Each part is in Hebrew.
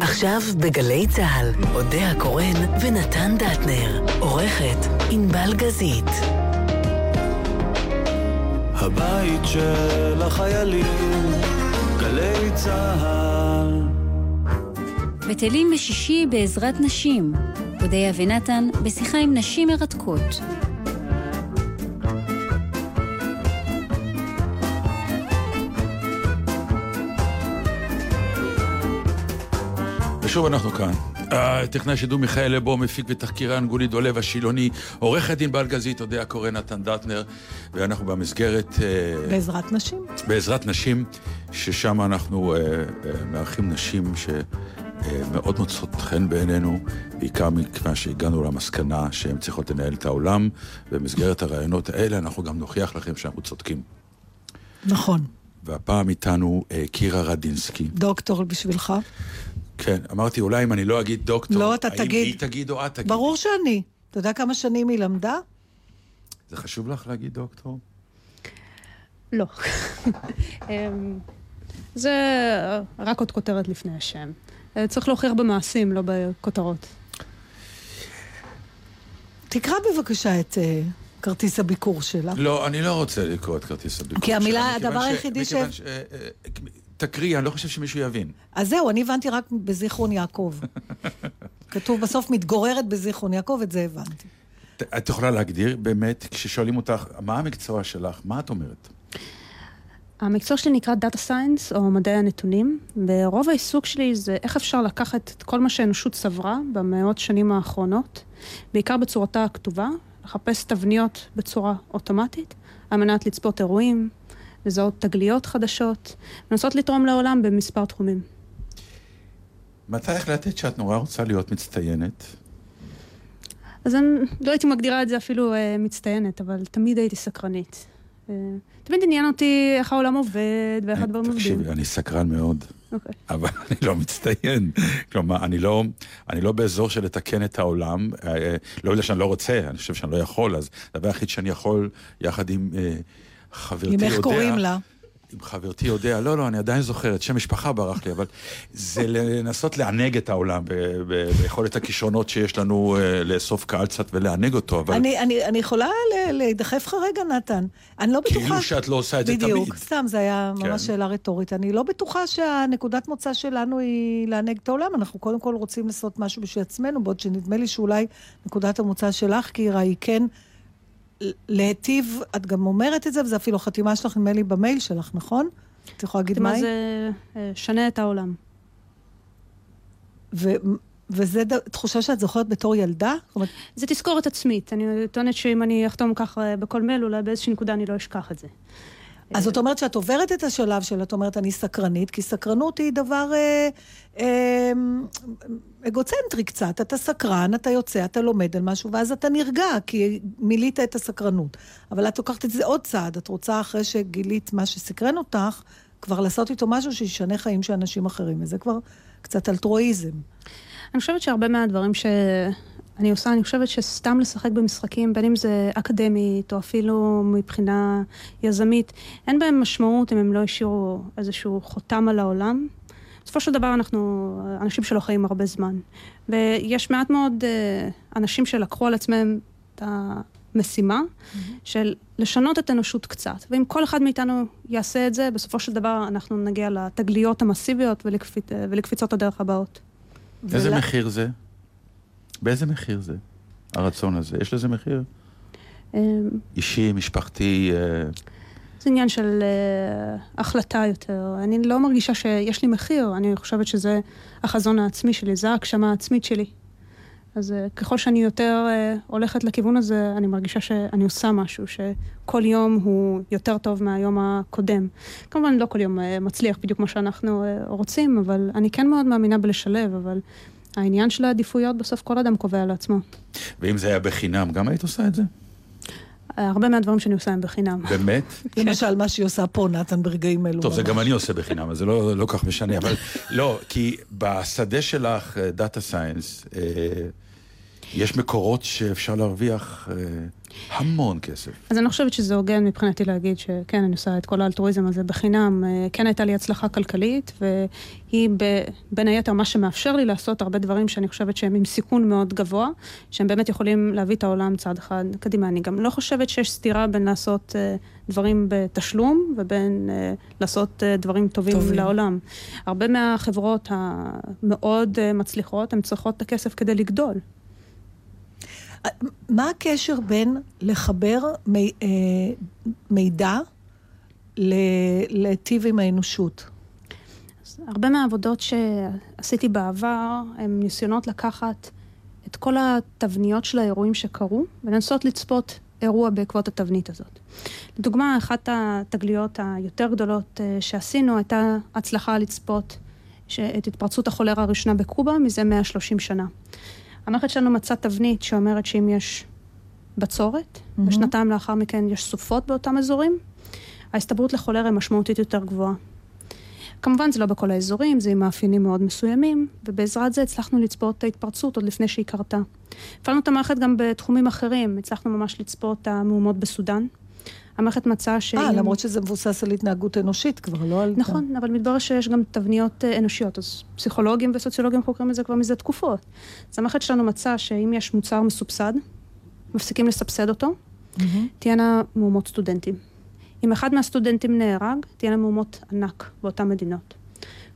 עכשיו בגלי צה"ל, אודה הקורן ונתן דטנר. עורכת ענבל גזית. הבית של החיילים, גלי צה"ל. בטלים בשישי בעזרת נשים. אודיה ונתן בשיחה עם נשים מרתקות. ושוב אנחנו כאן. טכנאי שידור מיכאל לבו, מפיק ותחקירן גולי דולב השילוני, עורכת דין בלגזית, אודיה קורא נתן דטנר, ואנחנו במסגרת... אה, בעזרת נשים. בעזרת נשים, ששם אנחנו אה, אה, מארחים נשים שמאוד מוצאות חן בעינינו, בעיקר מכיוון שהגענו למסקנה שהן צריכות לנהל את העולם, ובמסגרת הרעיונות האלה אנחנו גם נוכיח לכם שאנחנו צודקים. נכון. והפעם איתנו קירה רדינסקי. דוקטור בשבילך. כן, אמרתי, אולי אם אני לא אגיד דוקטור, לא, אתה האם תגיד. היא תגיד או את תגיד? ברור שאני. אתה יודע כמה שנים היא למדה? זה חשוב לך להגיד דוקטור? לא. אמ, זה רק עוד כותרת לפני השם. אה, צריך להוכיח במעשים, לא בכותרות. תקרא בבקשה את uh, כרטיס הביקור שלה. לא, אני לא רוצה לקרוא את כרטיס הביקור שלה. כי המילה, הדבר היחידי ש... ש... תקריא, אני לא חושב שמישהו יבין. אז זהו, אני הבנתי רק בזיכרון יעקב. כתוב בסוף מתגוררת בזיכרון יעקב, את זה הבנתי. את יכולה להגדיר באמת, כששואלים אותך, מה המקצוע שלך, מה את אומרת? המקצוע שלי נקרא Data Science, או מדעי הנתונים, ורוב העיסוק שלי זה איך אפשר לקחת את כל מה שהאנושות צברה במאות שנים האחרונות, בעיקר בצורתה הכתובה, לחפש תבניות בצורה אוטומטית, על מנת לצפות אירועים, לזהות תגליות חדשות, לנסות לתרום לעולם במספר תחומים. מתי החלטת שאת נורא רוצה להיות מצטיינת? אז אני לא הייתי מגדירה את זה אפילו אה, מצטיינת, אבל תמיד הייתי סקרנית. אה, תמיד עניין אותי איך העולם עובד ואיך הדברים עובדים. תקשיבי, אני סקרן מאוד. אוקיי. אבל אני לא מצטיין. כלומר, אני לא, אני לא באזור של לתקן את העולם, אה, אה, לא בגלל שאני לא רוצה, אני חושב שאני לא יכול, אז הדבר היחיד שאני יכול, יחד עם... אה, חברתי יודע... איך קוראים לה? עם חברתי יודע, לא, לא, אני עדיין זוכר, את שם משפחה ברח לי, אבל זה לנסות לענג את העולם ביכולת הכישרונות שיש לנו אה, לאסוף קהל קצת ולענג אותו, אבל... אני, אני, אני יכולה להידחף לך רגע, נתן. אני לא בטוחה... כאילו שאת לא עושה את זה תמיד. בדיוק, סתם, זה היה ממש כן. שאלה רטורית. אני לא בטוחה שהנקודת מוצא שלנו היא לענג את העולם. אנחנו קודם כל רוצים לעשות משהו בשביל עצמנו, בעוד שנדמה לי שאולי נקודת המוצא שלך, קירה, היא כן... להיטיב, את גם אומרת את זה, וזה אפילו חתימה שלך, נדמה לי, במייל שלך, נכון? את יכולה להגיד מה היא? זה אה, שנה את העולם. ו... וזה ד... תחושה שאת זוכרת בתור ילדה? זה תזכורת עצמית. אני טוענת שאם אני אחתום ככה בכל מייל, אולי באיזושהי נקודה אני לא אשכח את זה. אז זאת אומרת שאת עוברת את השלב של, את אומרת, אני סקרנית, כי סקרנות היא דבר אה, אה, אגוצנטרי קצת. אתה סקרן, אתה יוצא, אתה לומד על משהו, ואז אתה נרגע, כי מילאת את הסקרנות. אבל את לוקחת את זה עוד צעד, את רוצה אחרי שגילית מה שסקרן אותך, כבר לעשות איתו משהו שישנה חיים של אנשים אחרים, וזה כבר קצת אלטרואיזם. אני חושבת שהרבה מהדברים ש... אני עושה, אני חושבת שסתם לשחק במשחקים, בין אם זה אקדמית או אפילו מבחינה יזמית, אין בהם משמעות אם הם לא השאירו איזשהו חותם על העולם. בסופו של דבר אנחנו אנשים שלא חיים הרבה זמן. ויש מעט מאוד אה, אנשים שלקחו על עצמם את המשימה mm-hmm. של לשנות את האנושות קצת. ואם כל אחד מאיתנו יעשה את זה, בסופו של דבר אנחנו נגיע לתגליות המסיביות ולקפיצ... ולקפיצות הדרך הבאות. איזה ולה... מחיר זה? באיזה מחיר זה, הרצון הזה? יש לזה מחיר? אמ, אישי, משפחתי? אה, זה עניין של uh, החלטה יותר. אני לא מרגישה שיש לי מחיר, אני חושבת שזה החזון העצמי שלי, זה ההגשמה העצמית שלי. אז uh, ככל שאני יותר uh, הולכת לכיוון הזה, אני מרגישה שאני עושה משהו, שכל יום הוא יותר טוב מהיום הקודם. כמובן, לא כל יום uh, מצליח בדיוק כמו שאנחנו uh, רוצים, אבל אני כן מאוד מאמינה בלשלב, אבל העניין של העדיפויות, בסוף כל אדם קובע לעצמו. ואם זה היה בחינם, גם היית עושה את זה? הרבה מהדברים שאני עושה הם בחינם. באמת? למשל, מה שהיא עושה פה, נתן, ברגעים אלו. טוב, זה גם אני עושה בחינם, אז זה לא, לא כך משנה, אבל לא, כי בשדה שלך, דאטה סיינס, אה, יש מקורות שאפשר להרוויח אה, המון כסף. אז אני חושבת שזה הוגן מבחינתי להגיד שכן, אני עושה את כל האלטרואיזם הזה בחינם. אה, כן הייתה לי הצלחה כלכלית, והיא ב, בין היתר מה שמאפשר לי לעשות הרבה דברים שאני חושבת שהם עם סיכון מאוד גבוה, שהם באמת יכולים להביא את העולם צעד אחד קדימה. אני גם לא חושבת שיש סתירה בין לעשות אה, דברים בתשלום ובין אה, לעשות דברים טובים, טובים לעולם. הרבה מהחברות המאוד מצליחות, הן צריכות את הכסף כדי לגדול. מה הקשר בין לחבר אה, מידע להיטיב עם האנושות? הרבה מהעבודות שעשיתי בעבר הם ניסיונות לקחת את כל התבניות של האירועים שקרו ולנסות לצפות אירוע בעקבות התבנית הזאת. לדוגמה, אחת התגליות היותר גדולות אה, שעשינו הייתה הצלחה לצפות את התפרצות החולרה הראשונה בקובה מזה 130 שנה. המערכת שלנו מצאה תבנית שאומרת שאם יש בצורת, mm-hmm. ושנתיים לאחר מכן יש סופות באותם אזורים, ההסתברות לחולר היא משמעותית יותר גבוהה. כמובן זה לא בכל האזורים, זה עם מאפיינים מאוד מסוימים, ובעזרת זה הצלחנו לצפות את ההתפרצות עוד לפני שהיא קרתה. הפעלנו את המערכת גם בתחומים אחרים, הצלחנו ממש לצפות את המהומות בסודאן. המערכת מצאה ש... אה, למרות שזה מבוסס על התנהגות אנושית כבר, לא על... נכון, אבל מתברר שיש גם תבניות אה, אנושיות, אז פסיכולוגים וסוציולוגים חוקרים את זה כבר מזה תקופות. אז המערכת שלנו מצאה שאם יש מוצר מסובסד, מפסיקים לסבסד אותו, mm-hmm. תהיינה מהומות סטודנטים. אם אחד מהסטודנטים נהרג, תהיינה מהומות ענק באותן מדינות.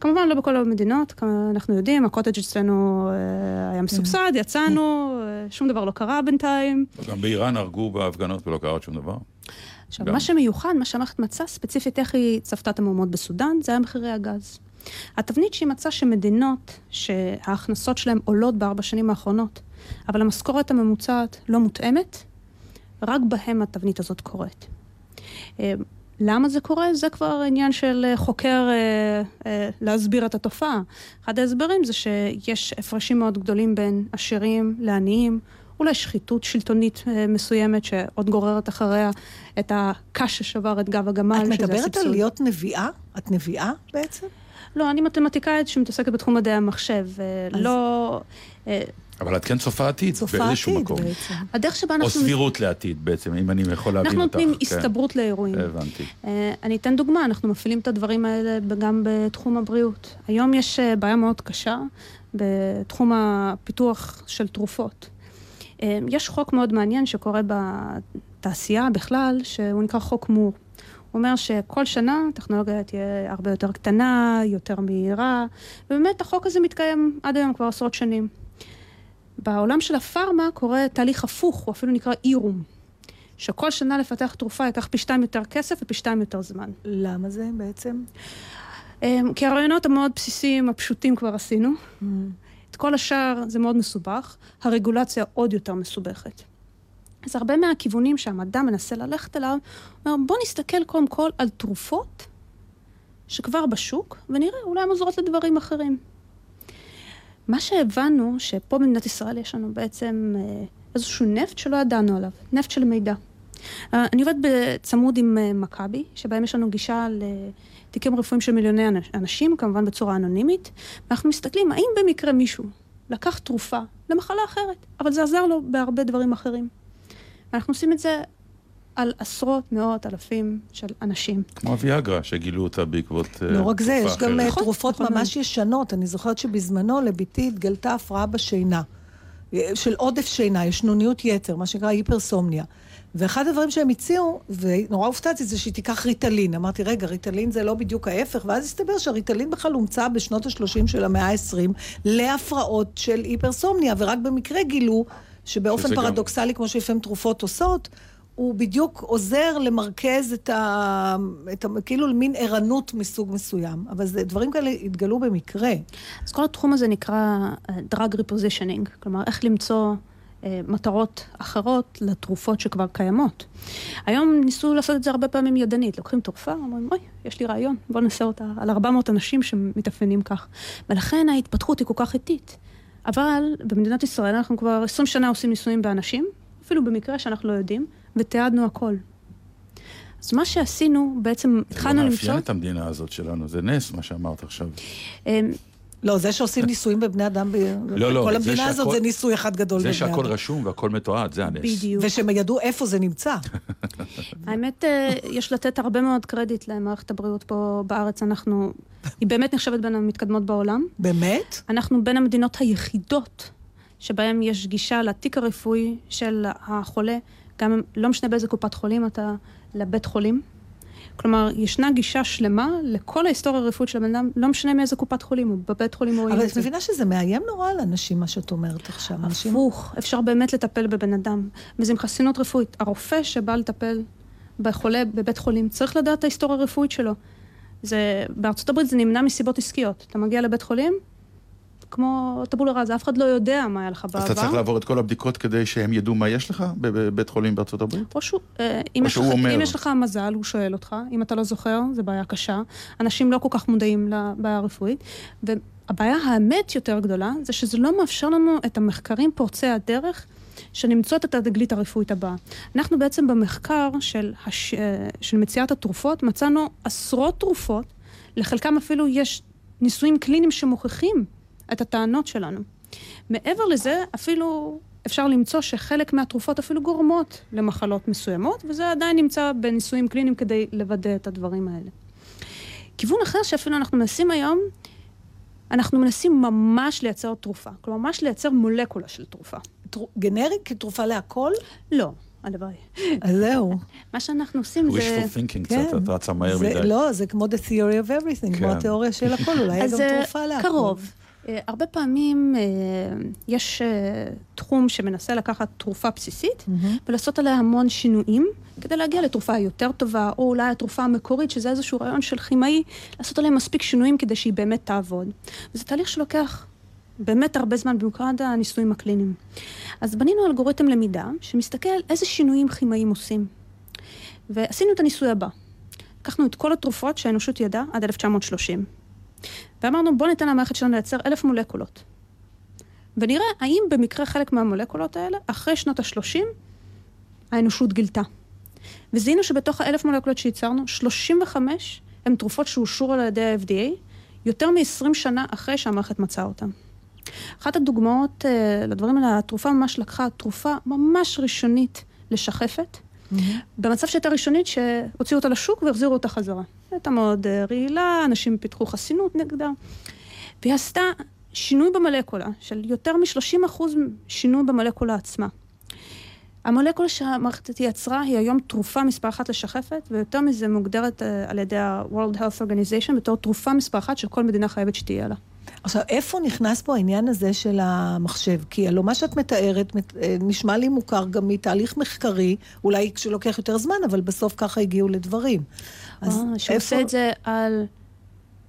כמובן לא בכל המדינות, אנחנו יודעים, הקוטג' אצלנו אה, היה מסובסד, יצאנו, אה, שום דבר לא קרה בינתיים. גם באיראן הרגו בהפגנות ולא קרה שום דבר. עכשיו, גם. מה שמיוחד, מה שהמערכת מצאה ספציפית איך היא צפתה את המהומות בסודאן, זה היה מחירי הגז. התבנית שהיא מצאה שמדינות שההכנסות שלהן עולות בארבע שנים האחרונות, אבל המשכורת הממוצעת לא מותאמת, רק בהם התבנית הזאת קורית. אה, למה זה קורה? זה כבר עניין של אה, חוקר אה, אה, להסביר את התופעה. אחד ההסברים זה שיש הפרשים מאוד גדולים בין עשירים לעניים. אולי שחיתות שלטונית אה, מסוימת שעוד גוררת אחריה את הקש ששבר את גב הגמל, את מדברת על להיות נביאה? את נביאה בעצם? לא, אני מתמטיקאית שמתעסקת בתחום מדעי המחשב. אה, אז... לא... אה, אבל את כן צופה עתיד צופה באיזשהו עתיד, מקום. בעצם. הדרך שבה אנחנו... או סבירות לעתיד בעצם, אם אני יכול להבין אותך. אנחנו נותנים כן. הסתברות לאירועים. הבנתי. Uh, אני אתן דוגמה, אנחנו מפעילים את הדברים האלה גם בתחום הבריאות. היום יש בעיה מאוד קשה בתחום הפיתוח של תרופות. אמ, יש חוק מאוד מעניין שקורה בתעשייה בכלל, שהוא נקרא חוק מור. הוא אומר שכל שנה הטכנולוגיה תהיה הרבה יותר קטנה, יותר מהירה, ובאמת החוק הזה מתקיים עד היום כבר עשרות שנים. בעולם של הפארמה קורה תהליך הפוך, הוא אפילו נקרא אירום. שכל שנה לפתח תרופה ייקח פי שתיים יותר כסף ופי שתיים יותר זמן. למה זה בעצם? אמ, כי הרעיונות המאוד בסיסיים, הפשוטים כבר עשינו. Mm. את כל השאר זה מאוד מסובך, הרגולציה עוד יותר מסובכת. אז הרבה מהכיוונים שהמדע מנסה ללכת אליו, אומר בוא נסתכל קודם כל על תרופות שכבר בשוק, ונראה, אולי הן עוזרות לדברים אחרים. מה שהבנו, שפה במדינת ישראל יש לנו בעצם אה, איזשהו נפט שלא ידענו עליו, נפט של מידע. אה, אני עובדת בצמוד עם אה, מכבי, שבהם יש לנו גישה לתיקים רפואיים של מיליוני אנשים, כמובן בצורה אנונימית, ואנחנו מסתכלים האם במקרה מישהו לקח תרופה למחלה אחרת, אבל זה עזר לו בהרבה דברים אחרים. ואנחנו עושים את זה על עשרות, מאות, אלפים של אנשים. כמו הוויאגרה, שגילו אותה בעקבות תרופה אחרת. לא רק זה, יש גם נכון, תרופות נכון. ממש ישנות. אני זוכרת שבזמנו לביתי התגלתה הפרעה בשינה. של עודף שינה, ישנוניות יתר, מה שנקרא היפרסומניה. ואחד הדברים שהם הציעו, ונורא הופתעתי, זה שהיא תיקח ריטלין. אמרתי, רגע, ריטלין זה לא בדיוק ההפך, ואז הסתבר שהריטלין בכלל הומצא בשנות ה-30 של המאה ה-20 להפרעות של היפרסומניה, ורק במקרה גילו שבאופן פרדוקסלי, גם... כמו שלפעמים תרופות עושות, הוא בדיוק עוזר למרכז את ה... את ה... כאילו מין ערנות מסוג מסוים. אבל זה, דברים כאלה התגלו במקרה. אז כל התחום הזה נקרא uh, drug repositioning, כלומר, איך למצוא... אה, מטרות אחרות לתרופות שכבר קיימות. היום ניסו לעשות את זה הרבה פעמים ידנית. לוקחים תרופה, אומרים, אוי, יש לי רעיון, בוא נעשה אותה על 400 אנשים שמתאפיינים כך. ולכן ההתפתחות היא כל כך איטית. אבל במדינת ישראל אנחנו כבר 20 שנה עושים ניסויים באנשים, אפילו במקרה שאנחנו לא יודעים, ותיעדנו הכל. אז מה שעשינו, בעצם התחלנו למצוא... זה לא מאפיין את המדינה הזאת שלנו, זה נס, מה שאמרת עכשיו. לא, זה שעושים ניסויים בבני אדם, ב- לא, לא, בכל זה המדינה הזאת שהכל- זה ניסוי אחד גדול זה בבני שהכל אדם. רשום והכל מתועד, זה הנס. בדיוק. ושהם ידעו איפה זה נמצא. האמת, אה, יש לתת הרבה מאוד קרדיט למערכת הבריאות פה בארץ. אנחנו, היא באמת נחשבת בין המתקדמות בעולם. באמת? אנחנו בין המדינות היחידות שבהן יש גישה לתיק הרפואי של החולה, גם לא משנה באיזה קופת חולים אתה, לבית חולים. כלומר, ישנה גישה שלמה לכל ההיסטוריה הרפואית של הבן אדם, לא משנה מאיזה קופת חולים, הוא בבית חולים רואים אבל את. מבינה שזה מאיים נורא על אנשים, מה שאת אומרת עכשיו. אנשים... הפוך, אפשר באמת לטפל בבן אדם, וזה עם חסינות רפואית. הרופא שבא לטפל בחולה בבית חולים צריך לדעת את ההיסטוריה הרפואית שלו. זה, בארצות הברית זה נמנע מסיבות עסקיות. אתה מגיע לבית חולים, כמו טבולה ראזה, אף אחד לא יודע מה היה לך בעבר. אז אתה צריך לעבור את כל הבדיקות כדי שהם ידעו מה יש לך בבית חולים בארצות הברית? או שהוא, אה, אם, או יש שהוא לך, אומר. אם יש לך מזל, הוא שואל אותך, אם אתה לא זוכר, זו בעיה קשה. אנשים לא כל כך מודעים לבעיה הרפואית. והבעיה האמת יותר גדולה, זה שזה לא מאפשר לנו את המחקרים פורצי הדרך למצוא את התגלית הרפואית הבאה. אנחנו בעצם במחקר של, הש... אה, של מציאת התרופות, מצאנו עשרות תרופות, לחלקם אפילו יש ניסויים קליניים שמוכיחים את הטענות שלנו. מעבר לזה, אפילו אפשר למצוא שחלק מהתרופות אפילו גורמות למחלות מסוימות, וזה עדיין נמצא בניסויים קליניים כדי לוודא את הדברים האלה. כיוון אחר שאפילו אנחנו מנסים היום, אנחנו מנסים ממש לייצר תרופה. כלומר, ממש לייצר מולקולה של תרופה. תר- גנרי כתרופה להכל? לא, הלוואי. אז זהו. מה שאנחנו עושים זה... wishful thinking כן. קצת, את רצה מהר זה- מדי. לא, זה כמו the theory of everything, כמו כן. התיאוריה של הכל, אולי אז גם אה, תרופה להכל. קרוב. אה, הרבה פעמים אה, יש אה, תחום שמנסה לקחת תרופה בסיסית ולעשות עליה המון שינויים כדי להגיע לתרופה יותר טובה, או אולי התרופה המקורית, שזה איזשהו רעיון של כימאי, לעשות עליה מספיק שינויים כדי שהיא באמת תעבוד. וזה תהליך שלוקח באמת הרבה זמן, במיוחד הניסויים הקליניים. אז בנינו אלגוריתם למידה שמסתכל איזה שינויים כימאים עושים. ועשינו את הניסוי הבא. לקחנו את כל התרופות שהאנושות ידעה עד 1930. ואמרנו, בוא ניתן למערכת שלנו לייצר אלף מולקולות. ונראה האם במקרה חלק מהמולקולות האלה, אחרי שנות ה-30, האנושות גילתה. וזיהינו שבתוך האלף מולקולות שייצרנו, 35 הן תרופות שאושרו על ידי ה-FDA, יותר מ-20 שנה אחרי שהמערכת מצאה אותן. אחת הדוגמאות uh, לדברים האלה, התרופה ממש לקחה תרופה ממש ראשונית לשחפת, במצב שהייתה ראשונית שהוציאו אותה לשוק והחזירו אותה חזרה. הייתה מאוד uh, רעילה, אנשים פיתחו חסינות נגדה, והיא עשתה שינוי במולקולה, של יותר מ-30% שינוי במולקולה עצמה. המולקולה שהמערכת יצרה היא היום תרופה מספר אחת לשחפת, ויותר מזה מוגדרת uh, על ידי ה-World Health Organization בתור תרופה מספר אחת שכל מדינה חייבת שתהיה לה. עכשיו, איפה נכנס פה העניין הזה של המחשב? כי הלוא מה שאת מתארת מת- אה, נשמע לי מוכר גם מתהליך מחקרי, אולי שלוקח יותר זמן, אבל בסוף ככה הגיעו לדברים. אז אה, שעושה את זה על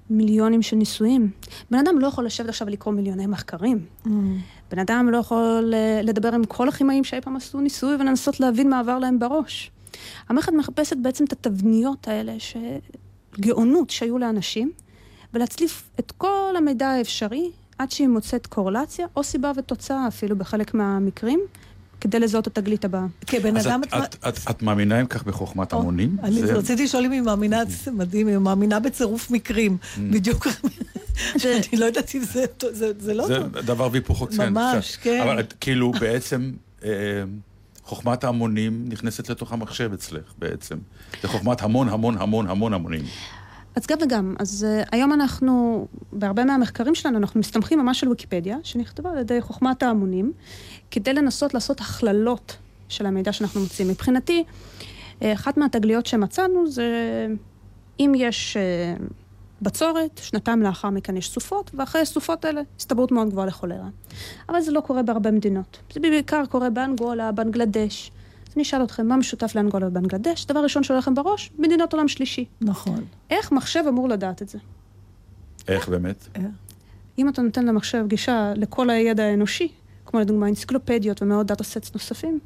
מיליונים של ניסויים. בן אדם לא יכול לשבת עכשיו ולקרוא מיליוני מחקרים. Mm. בן אדם לא יכול אה, לדבר עם כל הכימאים שאי פעם עשו ניסוי ולנסות להבין מה עבר להם בראש. המערכת מחפשת בעצם את התבניות האלה, ש... גאונות שהיו לאנשים, ולהצליף את כל המידע האפשרי עד שהיא מוצאת קורלציה, או סיבה ותוצאה אפילו בחלק מהמקרים, כדי לזהות את התגלית הבאה. כבן אדם... את- מאמינה אם כך בחוכמת המונים? אני זה- רציתי לשאול אם היא מאמינה, זה מדהים, היא מאמינה בצירוף מקרים. Mm. בדיוק. אני לא יודעת אם זה טוב, זה זה לא זה טוב. דבר והיפוכו, כן. ממש, קצת. כן. אבל כאילו, בעצם, אה, חוכמת ההמונים נכנסת לתוך המחשב אצלך, בעצם. זה חוכמת המון, המון, המון, המון המונים. אז גם וגם. אז uh, היום אנחנו, בהרבה מהמחקרים שלנו, אנחנו מסתמכים ממש על ויקיפדיה, שנכתבה על ידי חוכמת ההמונים, כדי לנסות לעשות הכללות של המידע שאנחנו מוצאים. מבחינתי, אה, אחת מהתגליות שמצאנו זה אם יש uh, בצורת, שנתיים לאחר מכן יש סופות, ואחרי הסופות האלה הסתברות מאוד גבוהה לכולרה. אבל זה לא קורה בהרבה מדינות. זה בעיקר קורה באנגולה, בנגלדש. אז אני אשאל אתכם, מה משותף לאנגולה ובנגלדש? דבר ראשון שעולה לכם בראש, מדינות עולם שלישי. נכון. איך מחשב אמור לדעת את זה? איך באמת? אם אתה נותן למחשב גישה לכל הידע האנושי, כמו לדוגמה אנציקלופדיות ומאות data sets נוספים,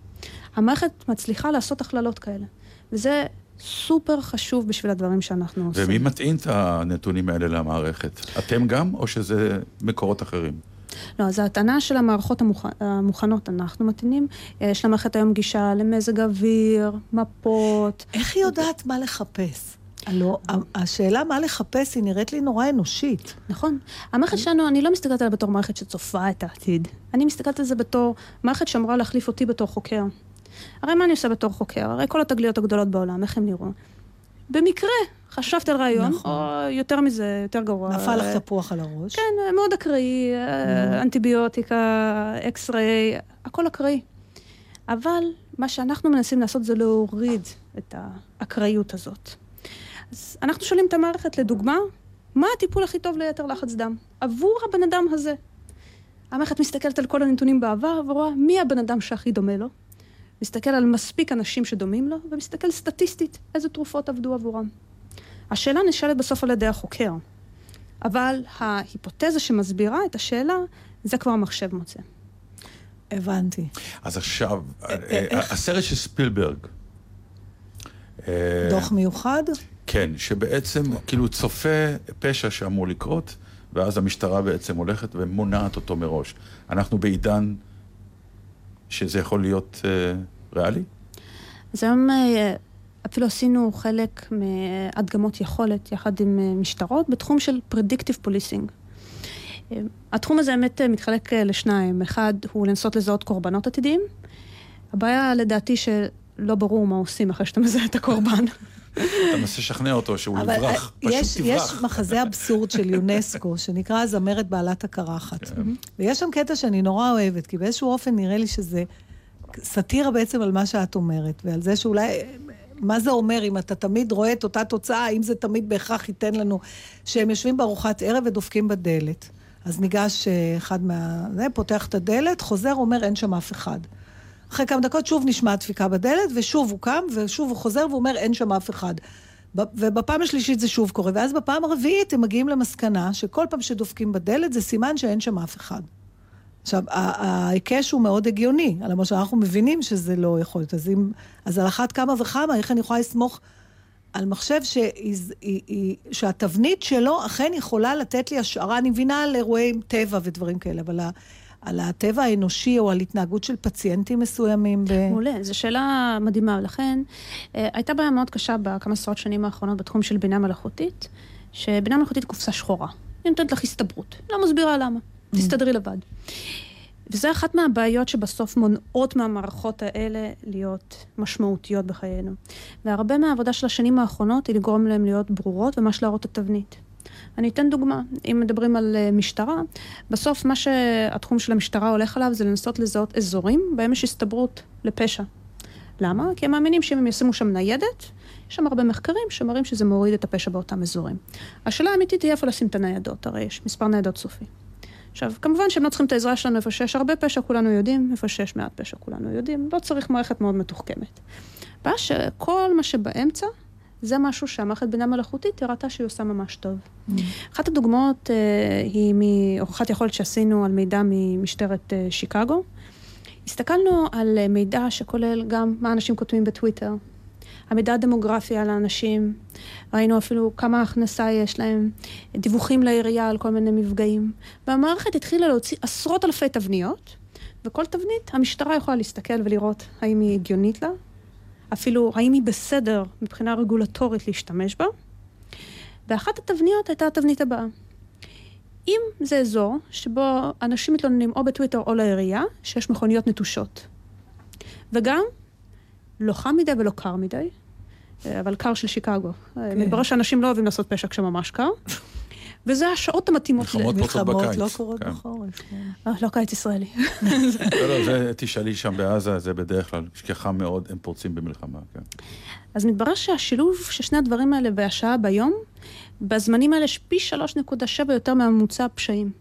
המערכת מצליחה לעשות הכללות כאלה. וזה סופר חשוב בשביל הדברים שאנחנו עושים. ומי מטעין את הנתונים האלה למערכת? אתם גם, או שזה מקורות אחרים? לא, אז ההטענה של המערכות המוכ... המוכנות, אנחנו מתאינים. יש למערכת היום גישה למזג אוויר, מפות. איך היא יודעת מה לחפש? הלוא השאלה מה לחפש היא נראית לי נורא אנושית. נכון. המערכת שלנו, אני לא מסתכלת עליה בתור מערכת שצופה את העתיד. אני מסתכלת על זה בתור מערכת שאמורה להחליף אותי בתור חוקר. הרי מה אני עושה בתור חוקר? הרי כל התגליות הגדולות בעולם, איך הם נראו? במקרה חשבת על רעיון, נכון. או יותר מזה, יותר גרוע. נפל לך תפוח על הראש. כן, מאוד אקראי. אנטיביוטיקה, אקס-ריי, הכל אקראי. אבל מה שאנחנו מנסים לעשות זה להוריד את האקראיות הזאת. אז אנחנו שואלים את המערכת, לדוגמה, מה הטיפול הכי טוב ליתר לחץ דם עבור הבן אדם הזה? המערכת מסתכלת על כל הנתונים בעבר ורואה מי הבן אדם שהכי דומה לו, מסתכל על מספיק אנשים שדומים לו, ומסתכל סטטיסטית איזה תרופות עבדו עבורם. השאלה נשאלת בסוף על ידי החוקר, אבל ההיפותזה שמסבירה את השאלה, זה כבר המחשב מוצא. הבנתי. אז עכשיו, אה, אה, הסרט של ספילברג. אה, דוח מיוחד? כן, שבעצם כאילו צופה פשע שאמור לקרות, ואז המשטרה בעצם הולכת ומונעת אותו מראש. אנחנו בעידן שזה יכול להיות ריאלי? אז היום אפילו עשינו חלק מהדגמות יכולת יחד עם משטרות בתחום של Predictive Policing. התחום הזה באמת מתחלק לשניים. אחד הוא לנסות לזהות קורבנות עתידיים. הבעיה לדעתי שלא ברור מה עושים אחרי שאתה מזהה את הקורבן. אתה מנסה לשכנע אותו שהוא יברח, פשוט יש, תברח. יש מחזה אבסורד של יונסקו, שנקרא הזמרת בעלת הקרחת. כן. ויש שם קטע שאני נורא אוהבת, כי באיזשהו אופן נראה לי שזה סאטירה בעצם על מה שאת אומרת, ועל זה שאולי מה זה אומר אם אתה תמיד רואה את אותה תוצאה, האם זה תמיד בהכרח ייתן לנו שהם יושבים בארוחת ערב ודופקים בדלת. אז ניגש אה, אחד מה... זה, פותח את הדלת, חוזר, אומר, אין שם אף אחד. אחרי כמה דקות שוב נשמעה דפיקה בדלת, ושוב הוא קם, ושוב הוא חוזר ואומר, אין שם אף אחד. ובפעם השלישית זה שוב קורה, ואז בפעם הרביעית הם מגיעים למסקנה שכל פעם שדופקים בדלת זה סימן שאין שם אף אחד. עכשיו, ההיקש הוא מאוד הגיוני, למרות שאנחנו מבינים שזה לא יכול להיות. אז, אם, אז על אחת כמה וכמה, איך אני יכולה לסמוך על מחשב שהיא, היא, שהתבנית שלו אכן יכולה לתת לי השערה, אני מבינה על אירועי טבע ודברים כאלה, אבל על הטבע האנושי או על התנהגות של פציינטים מסוימים. ב... מעולה, זו שאלה מדהימה. לכן, אה, הייתה בעיה מאוד קשה בכמה עשרות שנים האחרונות בתחום של בינה מלאכותית, שבינה מלאכותית קופסה שחורה. היא נותנת לך הסתברות, לא מסבירה למה. Mm. תסתדרי לבד. וזה אחת מהבעיות שבסוף מונעות מהמערכות האלה להיות משמעותיות בחיינו. והרבה מהעבודה של השנים האחרונות היא לגרום להן להיות ברורות וממש להראות את התבנית. אני אתן דוגמה, אם מדברים על אה, משטרה, בסוף מה שהתחום של המשטרה הולך עליו זה לנסות לזהות אזורים בהם יש הסתברות לפשע. למה? כי הם מאמינים שאם הם ישימו שם ניידת, יש שם הרבה מחקרים שמראים שזה מוריד את הפשע באותם אזורים. השאלה האמיתית היא איפה לשים את הניידות, הרי יש מספר ניידות סופי. עכשיו, כמובן שהם לא צריכים את העזרה שלנו איפה שיש הרבה פשע, כולנו יודעים, איפה שיש מעט פשע, כולנו יודעים, לא צריך מערכת מאוד מתוחכמת. הבעיה שכל מה שבאמצע, זה משהו שהמערכת בינה מלאכותית הראתה שהיא עושה ממש טוב. Mm. אחת הדוגמאות אה, היא מהוכחת יכולת שעשינו על מידע ממשטרת אה, שיקגו. הסתכלנו על אה, מידע שכולל גם מה אנשים כותבים בטוויטר, המידע הדמוגרפי על האנשים, ראינו אפילו כמה הכנסה יש להם, דיווחים לעירייה על כל מיני מפגעים. והמערכת התחילה להוציא עשרות אלפי תבניות, וכל תבנית המשטרה יכולה להסתכל ולראות האם היא הגיונית לה, אפילו האם היא בסדר מבחינה רגולטורית להשתמש בה. ואחת התבניות הייתה התבנית הבאה. אם זה אזור שבו אנשים מתלוננים או בטוויטר או לעירייה, שיש מכוניות נטושות. וגם לא חם מדי ולא קר מדי, אבל קר של שיקגו. כן. מתברר שאנשים לא אוהבים לעשות פשע כשממש קר. וזה השעות המתאימות. מלחמות פותחות בקיץ. מלחמות לא קורות כן. בחורף. כן. אה, לא קיץ ישראלי. לא, לא, זה תשאלי שם בעזה, זה בדרך כלל, שכחה מאוד, הם פורצים במלחמה, כן. אז מתברר שהשילוב של שני הדברים האלה והשעה ביום, בזמנים האלה יש פי 3.7 יותר מהממוצע הפשעים.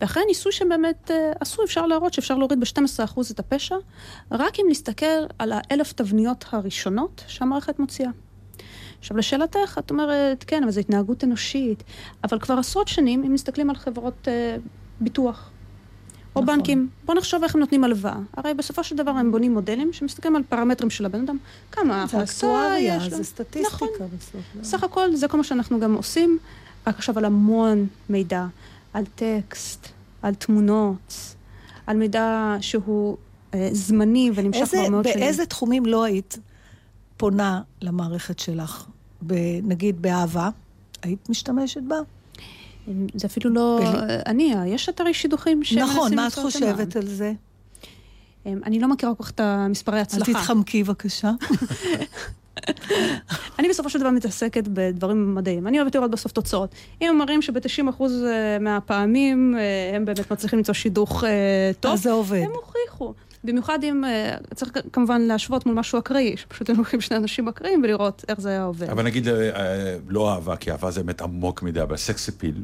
ואחרי הניסוי שהם באמת אה, עשו, אפשר להראות שאפשר להוריד ב-12% את הפשע, רק אם נסתכל על האלף תבניות הראשונות שהמערכת מוציאה. עכשיו, לשאלתך, את אומרת, כן, אבל זו התנהגות אנושית, אבל כבר עשרות שנים, אם מסתכלים על חברות אה, ביטוח, או נכון. בנקים, בואו נחשוב איך הם נותנים הלוואה. הרי בסופו של דבר הם בונים מודלים שמסתכלים על פרמטרים של הבן אדם, כמה הכנסה יש לו. זה סטטיסטיקה נכון. בסוף. לא. סך הכל, זה כל מה שאנחנו גם עושים, רק עכשיו על המון מידע. על טקסט, על תמונות, על מידע שהוא אה, זמני ונמשך כבר מאוד שנים. באיזה תחומים לא היית פונה למערכת שלך נגיד באהבה, היית משתמשת בה? זה אפילו לא... אני, יש אתרי שידוכים שמנסים נכון, מה את חושבת על זה? אני לא מכירה כל כך את המספרי הצלחה. אל תתחמקי בבקשה. אני בסופו של דבר מתעסקת בדברים מדעיים. אני אוהבת לראות בסוף תוצאות. אם הם מראים שב-90% אה, מהפעמים אה, הם באמת מצליחים למצוא שידוך אה, טוב, אז זה עובד. הם הוכיחו. במיוחד אם, צריך כמובן להשוות מול משהו אקראי, שפשוט הם לוקחים שני אנשים אקראיים ולראות איך זה היה עובד. אבל נגיד, לא אהבה, כי אהבה זה באמת עמוק מדי, אבל סקס אפיל.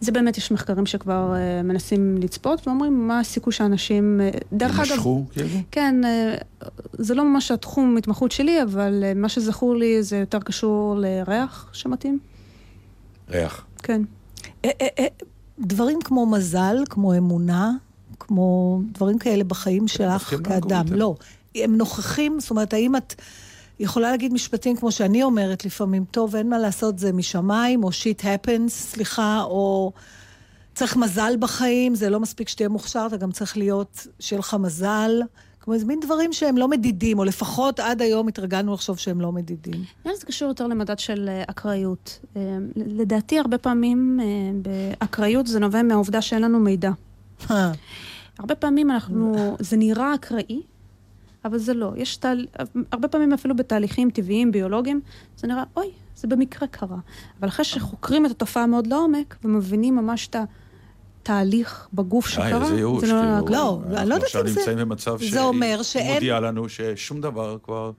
זה באמת, יש מחקרים שכבר uh, מנסים לצפות, ואומרים מה הסיכוי שאנשים... Uh, דרך אגב... ימשכו, כאילו? כן, uh, זה לא ממש התחום התמחות שלי, אבל uh, מה שזכור לי זה יותר קשור לריח שמתאים. ריח. כן. דברים כמו מזל, כמו אמונה, כמו דברים כאלה בחיים שלך כאדם. לא, הם נוכחים, זאת אומרת, האם את... יכולה להגיד משפטים כמו שאני אומרת לפעמים, טוב, אין מה לעשות, זה משמיים, או שיט הפנס, סליחה, או צריך מזל בחיים, זה לא מספיק שתהיה מוכשר, אתה גם צריך להיות, שיהיה לך מזל. כמו איזה מין דברים שהם לא מדידים, או לפחות עד היום התרגלנו לחשוב שהם לא מדידים. נראה לי זה קשור יותר למדד של אה, אקראיות. אה, לדעתי, הרבה פעמים אה, באקראיות זה נובע מהעובדה שאין לנו מידע. הרבה פעמים אנחנו, זה נראה אקראי, אבל זה לא. יש תהל... הרבה פעמים אפילו בתהליכים טבעיים, ביולוגיים, זה נראה, אוי, זה במקרה קרה. אבל אחרי שחוקרים את התופעה מאוד לעומק, ומבינים ממש את התהליך בגוף שקרה, זה ייאוש, לא... כאילו, לא, אני לא יודעת אם זה... אנחנו עכשיו נמצאים במצב שהיא מודיעה לנו ששום דבר כבר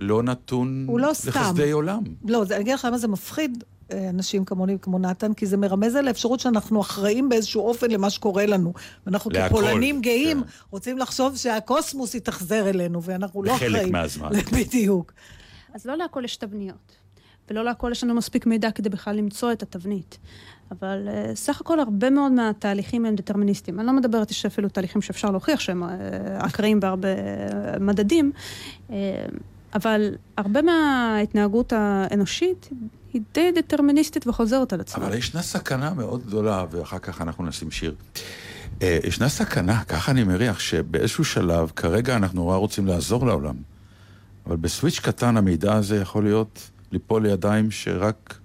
לא נתון לא לחסדי עולם. לא, אני אגיד לך למה זה מפחיד. אנשים כמוני וכמו נתן, כי זה מרמז על האפשרות שאנחנו אחראים באיזשהו אופן למה שקורה לנו. ואנחנו להכל, כפולנים גאים כן. רוצים לחשוב שהקוסמוס יתאכזר אלינו, ואנחנו לא אחראים. בחלק מהזמן. בדיוק. אז לא להכל יש תבניות, ולא להכל יש לנו מספיק מידע כדי בכלל למצוא את התבנית. אבל uh, סך הכל הרבה מאוד מהתהליכים הם דטרמיניסטיים. אני לא מדברת, יש אפילו תהליכים שאפשר להוכיח שהם uh, אקראיים בהרבה uh, מדדים, uh, אבל הרבה מההתנהגות האנושית היא די דטרמיניסטית וחוזרת על עצמה. אבל ישנה סכנה מאוד גדולה, ואחר כך אנחנו נשים שיר. אה, ישנה סכנה, ככה אני מריח, שבאיזשהו שלב, כרגע אנחנו נורא רוצים לעזור לעולם, אבל בסוויץ' קטן המידע הזה יכול להיות ליפול לידיים שרק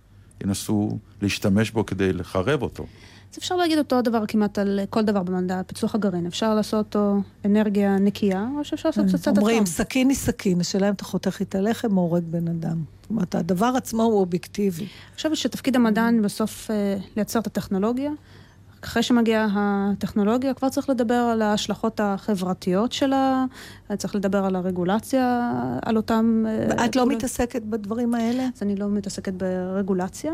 ינסו להשתמש בו כדי לחרב אותו. אז אפשר להגיד אותו דבר כמעט על כל דבר במדע, פיצוח הגרעין. אפשר לעשות אותו אנרגיה נקייה, או שאפשר לעשות פצצת אטום. אומרים, סכין היא סכין, השאלה אם אתה חותך איתה לחם או הורג בן אדם. זאת אומרת, הדבר עצמו הוא אובייקטיבי. אני חושבת שתפקיד המדען בסוף אה, לייצר את הטכנולוגיה. אחרי שמגיעה הטכנולוגיה, כבר צריך לדבר על ההשלכות החברתיות שלה, צריך לדבר על הרגולציה, על אותם... אה, את לא מתעסקת בדברים האלה? אז אני לא מתעסקת ברגולציה.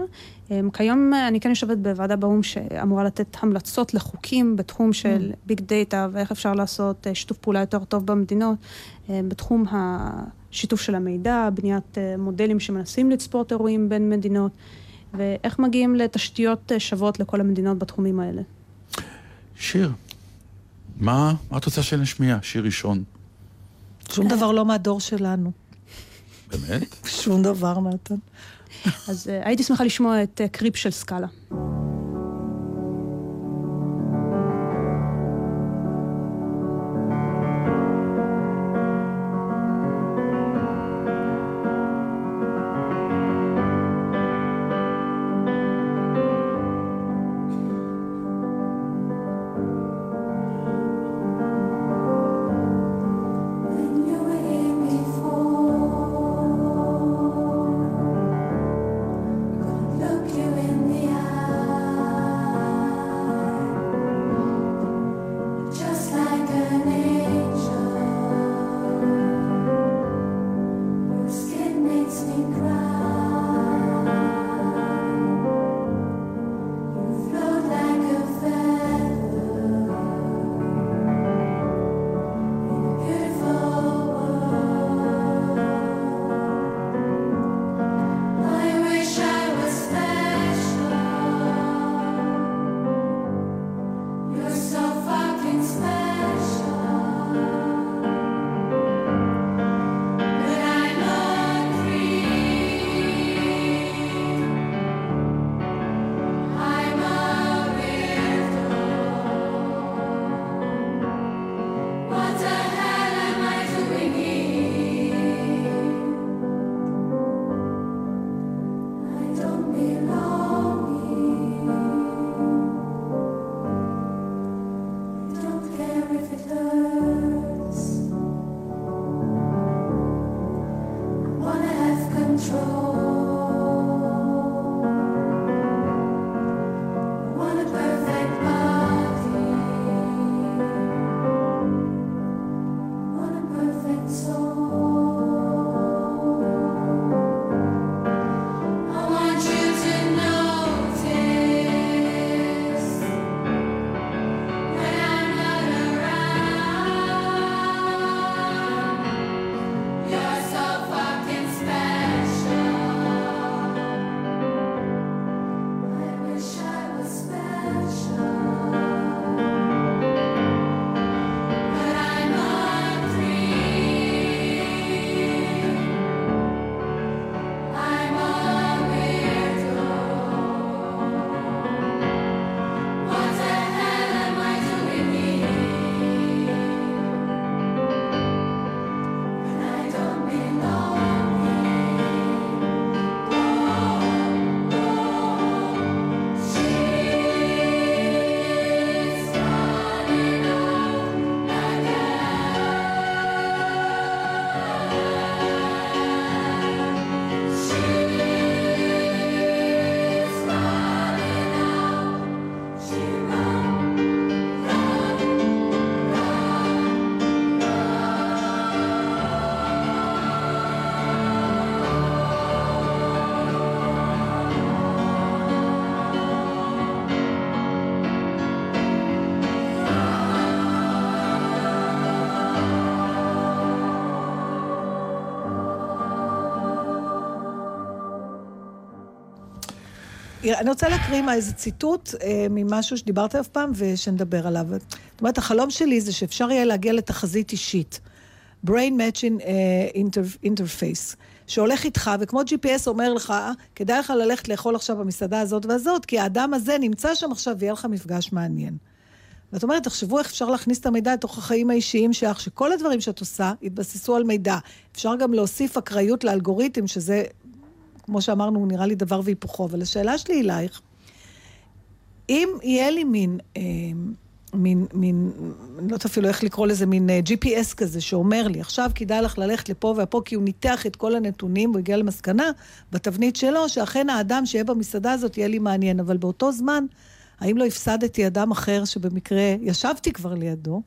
אמ, כיום אני כן יושבת בוועדה באו"ם שאמורה לתת המלצות לחוקים בתחום של ביג mm. דאטה ואיך אפשר לעשות אה, שיתוף פעולה יותר טוב במדינות, אה, בתחום השיתוף של המידע, בניית מודלים שמנסים לצפות אירועים בין מדינות. ואיך מגיעים לתשתיות שוות לכל המדינות בתחומים האלה. שיר, מה, מה את רוצה שנשמיע? שיר ראשון. שום דבר לא מהדור שלנו. באמת? שום דבר, נתן. אז uh, הייתי שמחה לשמוע את קריפ של סקאלה. אני רוצה להקריא מה איזה ציטוט אה, ממשהו שדיברת אף פעם ושנדבר עליו. זאת אומרת, החלום שלי זה שאפשר יהיה להגיע לתחזית אישית. brain matching uh, interface, שהולך איתך, וכמו GPS אומר לך, כדאי לך ללכת לאכול עכשיו במסעדה הזאת והזאת, כי האדם הזה נמצא שם עכשיו ויהיה לך מפגש מעניין. ואת אומרת, תחשבו איך אפשר להכניס את המידע לתוך החיים האישיים שלך, שכל הדברים שאת עושה יתבססו על מידע. אפשר גם להוסיף אקראיות לאלגוריתם, שזה, כמו שאמרנו, נראה לי דבר והיפוכו. אבל השאלה שלי אלייך, אם יהיה לי מין, אה, מין, מין, אני לא יודעת אפילו איך לקרוא לזה, מין אה, GPS כזה, שאומר לי, עכשיו כדאי לך ללכת לפה ופה, כי הוא ניתח את כל הנתונים, הוא הגיע למסקנה, בתבנית שלו, שאכן האדם שיהיה במסעדה הזאת יהיה לי מעניין, אבל באותו זמן, האם לא הפסדתי אדם אחר שבמקרה ישבתי כבר לידו,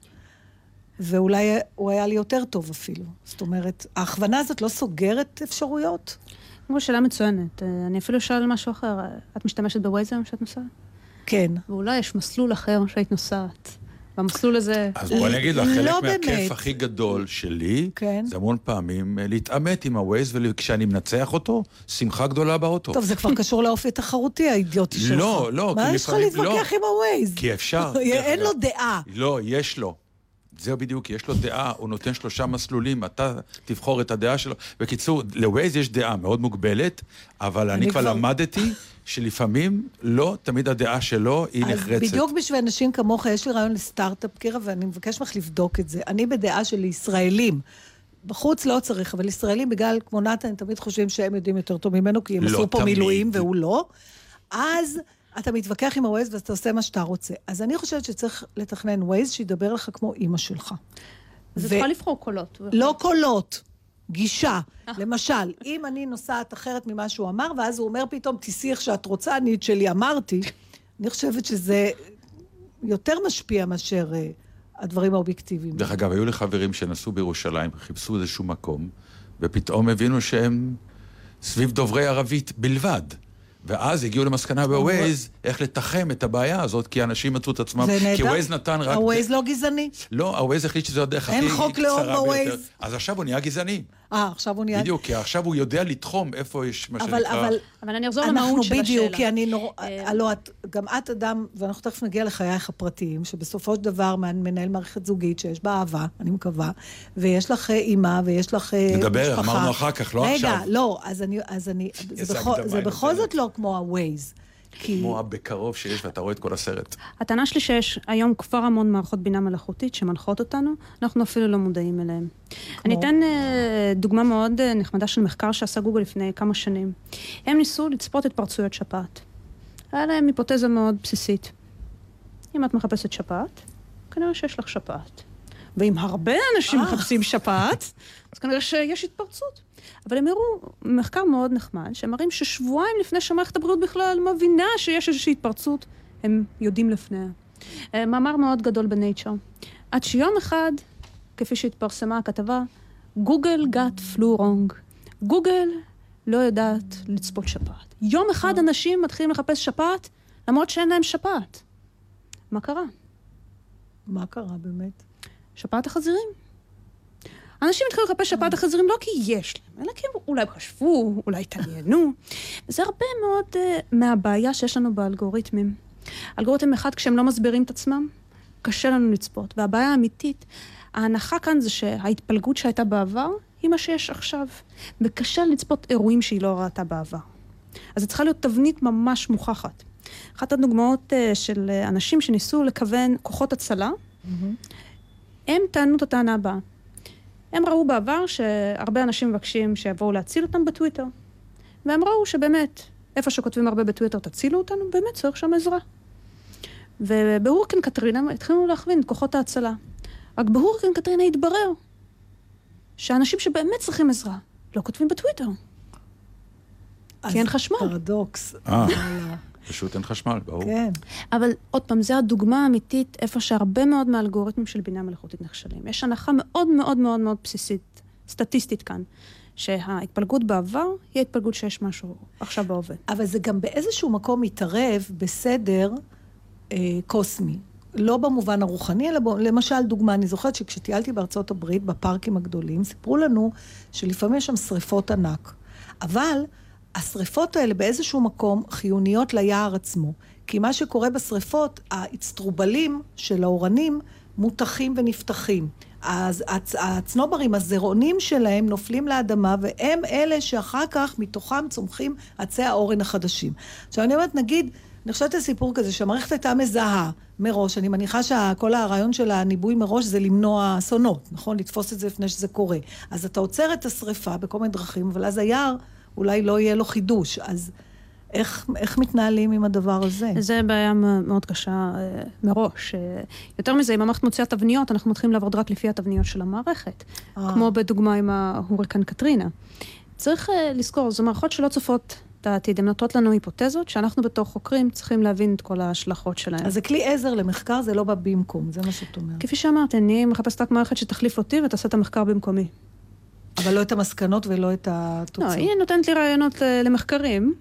ואולי הוא היה לי יותר טוב אפילו. זאת אומרת, ההכוונה הזאת לא סוגרת אפשרויות? כמו שאלה מצוינת. אה, אני אפילו אשאל משהו אחר. את משתמשת בווייז היום שאת נוסעת? כן. ואולי יש מסלול אחר שהיית נוסעת. במסלול הזה... אז בוא אני אגיד לך, חלק לא מהכיף. הכי גדול שלי, כן. זה המון פעמים אה, להתעמת עם הווייז, וכשאני מנצח אותו, שמחה גדולה באוטו. טוב, זה כבר קשור לאופי התחרותי האידיוטי שלך. לא, לא, מה יש לך להתווכח לא. עם הווייז? כי אפשר. אין לו. דעה. לא, יש לו. זהו בדיוק, יש לו דעה, הוא נותן שלושה מסלולים, אתה תבחור את הדעה שלו. בקיצור, לווייז יש דעה מאוד מוגבלת, אבל אני אני כבר למדתי שלפעמים לא תמיד הדעה שלו היא אז נחרצת. בדיוק בשביל אנשים כמוך, יש לי רעיון לסטארט-אפ, קירה, ואני מבקש ממך לבדוק את זה. אני בדעה של ישראלים. בחוץ לא צריך, אבל ישראלים, בגלל, כמו נתן, תמיד חושבים שהם יודעים יותר טוב ממנו, כי הם לא עשו פה תמיד. מילואים והוא לא. אז אתה מתווכח עם ה-Waze ואתה עושה מה שאתה רוצה. אז אני חושבת שצריך לתכנן Waze שידבר לך כמו אימא שלך. אז את ו- יכולה לבחור קולות. לא קולות, גישה. למשל, אם אני נוסעת אחרת ממה שהוא אמר, ואז הוא אומר פתאום, תיסעי איך שאת רוצה, אני את שלי אמרתי, אני חושבת שזה יותר משפיע מאשר אה, הדברים האובייקטיביים. דרך אגב, היו לי חברים שנסעו בירושלים, חיפשו איזשהו מקום, ופתאום הבינו שהם סביב דוברי ערבית בלבד. ואז הגיעו למסקנה בווייז איך לתחם את הבעיה הזאת, כי אנשים מצאו את עצמם, זה נהדר. כי ווייז נתן רק... ה-Waze לא גזעני. לא, הווייז החליט שזו הדרך אין הכי חוק לאום קצרה ביותר. בווייז. אז עכשיו הוא נהיה גזעני. אה, עכשיו הוא נהיה... בדיוק, כי עכשיו הוא יודע לתחום איפה יש מה אבל, שנקרא... אבל אבל אני אחזור אנחנו למהות של בדיוק, השאלה. כי אני נורא... אה, הלוא את, גם את אדם, ואנחנו תכף נגיע לחייך הפרטיים, שבסופו של דבר מנהל מערכת זוגית שיש בה אהבה, אני מקווה, ויש לך אה, אימא, ויש לך אה, נדבר, משפחה. אמרנו אחר כך, לא עכשיו. רגע, לא, אז אני... אז אני זה, בכל, זה. זאת לא כמו ה-Waze. כי... כמו הבקרוב שיש, ואתה רואה את כל הסרט. הטענה שלי שיש היום כבר המון מערכות בינה מלאכותית שמנחות אותנו, אנחנו אפילו לא מודעים אליהן. אני אתן אה, דוגמה מאוד אה, נחמדה של מחקר שעשה גוגל לפני כמה שנים. הם ניסו לצפות התפרצויות שפעת. היה להם היפותזה מאוד בסיסית. אם את מחפשת שפעת, כנראה שיש לך שפעת. ואם הרבה אנשים אה. מחפשים שפעת, אז כנראה שיש התפרצות. אבל הם הראו מחקר מאוד נחמד, שמראים ששבועיים לפני שמערכת הבריאות בכלל מבינה שיש איזושהי התפרצות, הם יודעים לפניה. אה, מאמר מאוד גדול בנייצ'ר. עד שיום אחד, כפי שהתפרסמה הכתבה, גוגל got flu wrong. גוגל לא יודעת לצפות שפעת. יום אחד אנשים מתחילים לחפש שפעת, למרות שאין להם שפעת. מה קרה? מה קרה באמת? שפעת החזירים. אנשים התחילו לחפש שפעת החזירים לא כי יש להם, אלא כי הם אולי חשבו, אולי התעניינו. זה הרבה מאוד uh, מהבעיה שיש לנו באלגוריתמים. אלגוריתם אחד, כשהם לא מסבירים את עצמם, קשה לנו לצפות. והבעיה האמיתית, ההנחה כאן זה שההתפלגות שהייתה בעבר, היא מה שיש עכשיו. וקשה לצפות אירועים שהיא לא ראתה בעבר. אז זו צריכה להיות תבנית ממש מוכחת. אחת הדוגמאות uh, של uh, אנשים שניסו לכוון כוחות הצלה, הם טענו את הטענה הבאה. הם ראו בעבר שהרבה אנשים מבקשים שיבואו להציל אותם בטוויטר. והם ראו שבאמת, איפה שכותבים הרבה בטוויטר, תצילו אותנו, באמת צריך שם עזרה. ובהורקן קטרינה התחילו להכווין את כוחות ההצלה. רק בהורקן קטרינה התברר שאנשים שבאמת צריכים עזרה, לא כותבים בטוויטר. כי אין אז חשמל. פרדוקס. פשוט אין חשמל, ברור. כן. אבל עוד פעם, זו הדוגמה האמיתית איפה שהרבה מאוד מהאלגוריתמים של בינה מלאכותית נכשלים. יש הנחה מאוד מאוד מאוד מאוד בסיסית, סטטיסטית כאן, שההתפלגות בעבר היא ההתפלגות שיש משהו עכשיו בהווה. אבל זה גם באיזשהו מקום מתערב בסדר אה, קוסמי. לא במובן הרוחני, אלא בו, למשל, דוגמה, אני זוכרת שכשטיילתי בארצות הברית, בפארקים הגדולים, סיפרו לנו שלפעמים יש שם שריפות ענק. אבל השריפות האלה באיזשהו מקום חיוניות ליער עצמו. כי מה שקורה בשריפות, האצטרובלים של האורנים מותחים ונפתחים. אז הצ, הצנוברים, הזרעונים שלהם נופלים לאדמה, והם אלה שאחר כך מתוכם צומחים עצי האורן החדשים. עכשיו אני אומרת, נגיד, אני חושבת על סיפור כזה, שהמערכת הייתה מזהה מראש, אני מניחה שכל הרעיון של הניבוי מראש זה למנוע אסונות, נכון? לתפוס את זה לפני שזה קורה. אז אתה עוצר את השריפה בכל מיני דרכים, אבל אז היער אולי לא יהיה לו חידוש. אז איך, איך מתנהלים עם הדבר הזה? זה בעיה מאוד קשה אה, מראש. אה, יותר מזה, אם המערכת מוציאה תבניות, אנחנו מתחילים לעבוד רק לפי התבניות של המערכת. אה. כמו בדוגמה עם ההוריקן קטרינה. צריך אה, לזכור, זו מערכות שלא צופות את העתיד, הן נותנות לנו היפותזות, שאנחנו בתור חוקרים צריכים להבין את כל ההשלכות שלהן. אז זה כלי עזר למחקר, זה לא בא במקום, זה מה שאת אומרת. כפי שאמרתי, אני מחפשת רק מערכת שתחליף אותי ותעשה את המחקר במקומי. אבל לא את המסקנות ולא את התוצאות. לא, היא נותנת לי רעיונות אה, למחקרים.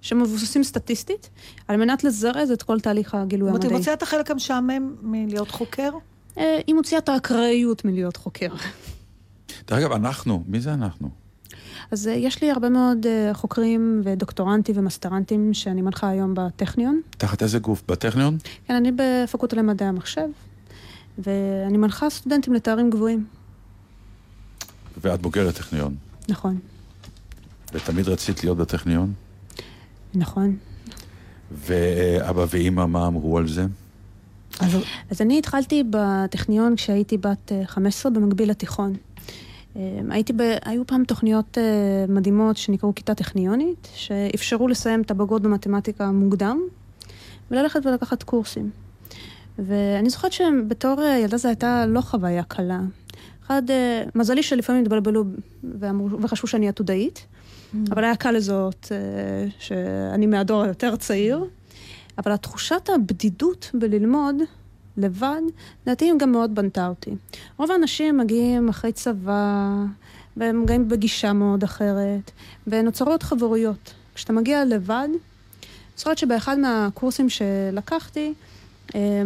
שמבוססים סטטיסטית, על מנת לזרז את כל תהליך הגילוי המדעי. היא מוציאה את החלק המשעמם מלהיות חוקר? אה, היא מוציאה את האקראיות מלהיות חוקר. דרך אגב, אנחנו, מי זה אנחנו? אז אה, יש לי הרבה מאוד חוקרים ודוקטורנטים ומסטרנטים שאני מנחה היום בטכניון. תחת איזה גוף? בטכניון? כן, אני בפקולטה למדעי המחשב, ואני מנחה סטודנטים לתארים גבוהים. ואת בוגרת טכניון. נכון. ותמיד רצית להיות בטכניון? נכון. ואבא ואימא, מה אמרו על זה? אז, אז אני התחלתי בטכניון כשהייתי בת 15 אה, במקביל לתיכון. אה, הייתי ב... היו פעם תוכניות אה, מדהימות שנקראו כיתה טכניונית, שאפשרו לסיים את הבגרות במתמטיקה מוקדם, וללכת ולקחת קורסים. ואני זוכרת שבתור ילדה זו הייתה לא חוויה קלה. אחד, מזלי שלפעמים התבלבלו וחשבו שאני עתודאית. Mm. אבל היה קל לזהות uh, שאני מהדור היותר צעיר. אבל התחושת הבדידות בללמוד לבד, לדעתי גם מאוד בנתה אותי. רוב האנשים מגיעים אחרי צבא, והם מגיעים בגישה מאוד אחרת, ונוצרות חברויות. כשאתה מגיע לבד, זוכרת שבאחד מהקורסים שלקחתי, אה,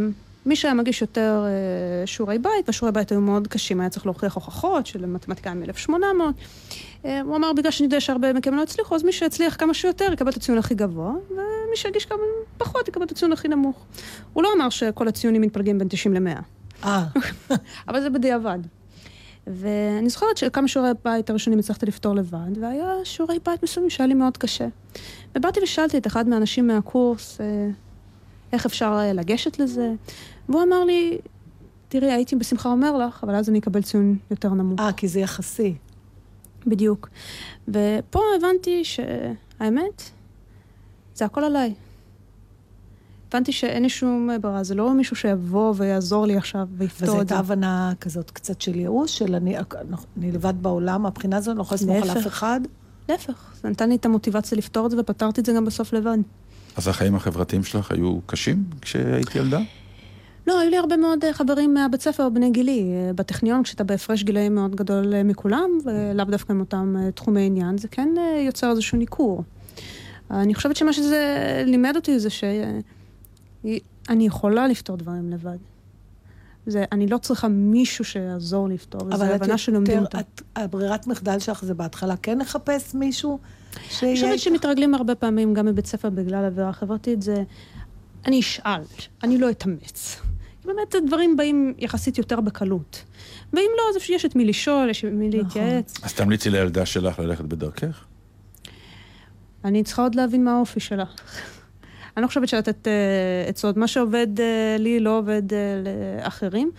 מי שהיה מגיש יותר אה, שיעורי בית, והשיעורי בית היו מאוד קשים, היה צריך להוכיח הוכחות של מתמטיקה מ-1800. אה, הוא אמר, בגלל שאני יודע שהרבה מכם לא הצליחו, אז מי שהצליח כמה שיותר יקבל את הציון הכי גבוה, ומי שהגיש כמה פחות יקבל את הציון הכי נמוך. הוא לא אמר שכל הציונים מתפלגים בין 90 ל-100. אה. אבל זה בדיעבד. ואני זוכרת שכמה שיעורי בית הראשונים הצלחתי לפתור לבד, והיה שיעורי בית מסוימים שהיה לי מאוד קשה. ובאתי ושאלתי את אחד מהאנשים מהקורס, אה, איך אפשר לגשת לזה, והוא אמר לי, תראי, הייתי בשמחה אומר לך, אבל אז אני אקבל ציון יותר נמוך. אה, כי זה יחסי. בדיוק. ופה הבנתי שהאמת, זה הכל עליי. הבנתי שאין לי שום ברירה, זה לא מישהו שיבוא ויעזור לי עכשיו ויפתור את זה. וזו הייתה הבנה כזאת קצת של ייאוש, של אני, אני לבד בעולם, מהבחינה הזאת אני לא יכולה לסמוך על אף אחד? להפך, זה נתן לי את המוטיבציה לפתור את זה ופתרתי את זה גם בסוף לבד. אז החיים החברתיים שלך היו קשים כשהייתי ילדה? לא, היו לי הרבה מאוד אה, חברים מהבית ספר בני גילי. אה, בטכניון, כשאתה בהפרש גילאים מאוד גדול אה, מכולם, ולאו דווקא עם אותם תחומי עניין, זה כן יוצר איזשהו ניכור. אני חושבת שמה שזה לימד אותי זה שאני יכולה לפתור דברים לבד. זה, אני לא צריכה מישהו שיעזור לפתור, וזו הבנה שלומדים אותה. אבל הברירת מחדל שלך זה בהתחלה כן לחפש מישהו שיהיה... אני חושבת שמתרגלים הרבה פעמים, גם בבית ספר, בגלל עבירה חברתית, זה... אני אשאל, אני לא אתאמץ. באמת הדברים באים יחסית יותר בקלות. ואם לא, אז יש את מי לשאול, יש את מי נכון. להתייעץ. אז תמליצי לילדה שלך ללכת בדרכך? אני צריכה עוד להבין מה האופי שלה. אני לא חושבת שלתת uh, עצות. מה שעובד uh, לי לא עובד uh, לאחרים,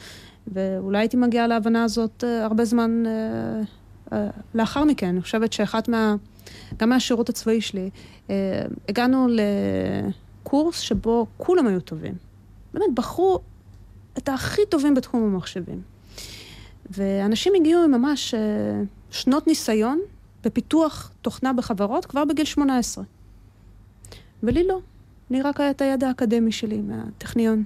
ואולי הייתי מגיעה להבנה הזאת uh, הרבה זמן uh, uh, לאחר מכן. אני חושבת שאחת מה... גם מהשירות הצבאי שלי, uh, הגענו לקורס שבו כולם היו טובים. באמת, בחרו את הכי טובים בתחום המחשבים. ואנשים הגיעו עם ממש uh, שנות ניסיון בפיתוח תוכנה בחברות כבר בגיל 18. ולי לא. לי רק היה את הידע האקדמי שלי מהטכניון.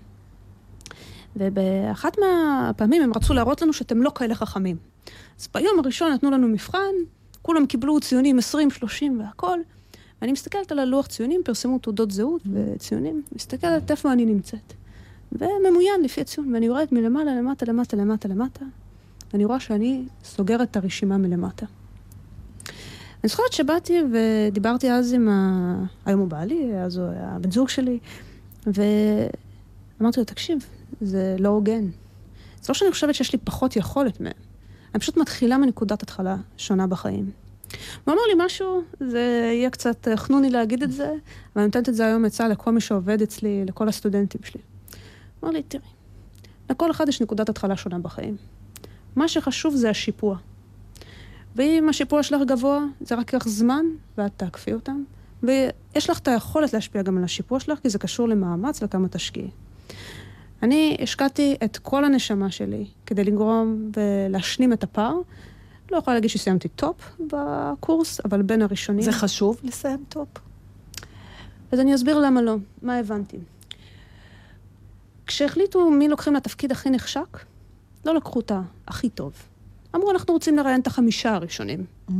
ובאחת מהפעמים הם רצו להראות לנו שאתם לא כאלה חכמים. אז ביום הראשון נתנו לנו מבחן, כולם קיבלו ציונים 20, 30 והכל. ואני מסתכלת על הלוח ציונים, פרסמו תעודות זהות וציונים, מסתכלת איפה אני נמצאת. וממוין לפי הציון, ואני יורדת מלמעלה, למטה, למטה, למטה, למטה, ואני רואה שאני סוגרת את הרשימה מלמטה. אני זוכרת שבאתי ודיברתי אז עם ה... היום הוא בעלי, אז הוא היה בן זוג שלי, ואמרתי לו, תקשיב, זה לא הוגן. זה לא שאני חושבת שיש לי פחות יכולת מהם. אני פשוט מתחילה מנקודת התחלה שונה בחיים. הוא אמר לי משהו, זה יהיה קצת חנוני להגיד את זה, אבל אני נותנת את זה היום עצה לכל מי שעובד אצלי, לכל הסטודנטים שלי. אמר לי, תראי, לכל אחד יש נקודת התחלה שונה בחיים. מה שחשוב זה השיפוע. ואם השיפוע שלך גבוה, זה רק ייקח זמן, ואת תעקפי אותם. ויש לך את היכולת להשפיע גם על השיפוע שלך, כי זה קשור למאמץ וכמה תשקיעי. אני השקעתי את כל הנשמה שלי כדי לגרום ולהשלים את הפער. לא יכולה להגיד שסיימתי top בקורס, אבל בין הראשונים... זה חשוב לסיים top? אז אני אסביר למה לא, מה הבנתי. כשהחליטו מי לוקחים לתפקיד הכי נחשק, לא לקחו את הכי טוב. אמרו, אנחנו רוצים לראיין את החמישה הראשונים. Mm-hmm.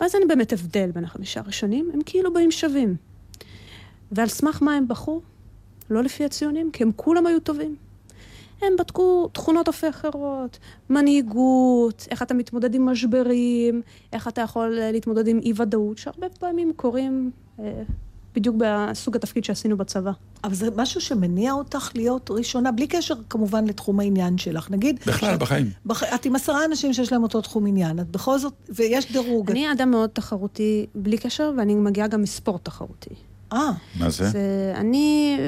ואז אין באמת הבדל בין החמישה הראשונים, הם כאילו באים שווים. ועל סמך מה הם בחרו? לא לפי הציונים, כי הם כולם היו טובים. הם בדקו תכונות אופי אחרות, מנהיגות, איך אתה מתמודד עם משברים, איך אתה יכול להתמודד עם אי-ודאות, שהרבה פעמים קורים אה, בדיוק בסוג התפקיד שעשינו בצבא. אבל זה משהו שמניע אותך להיות ראשונה, בלי קשר כמובן לתחום העניין שלך. נגיד... בכלל, שאת, בחיים. בח, את עם עשרה אנשים שיש להם אותו תחום עניין, את בכל זאת, ויש דירוג. אני אדם מאוד תחרותי בלי קשר, ואני מגיעה גם מספורט תחרותי. אה. מה זה? זה אני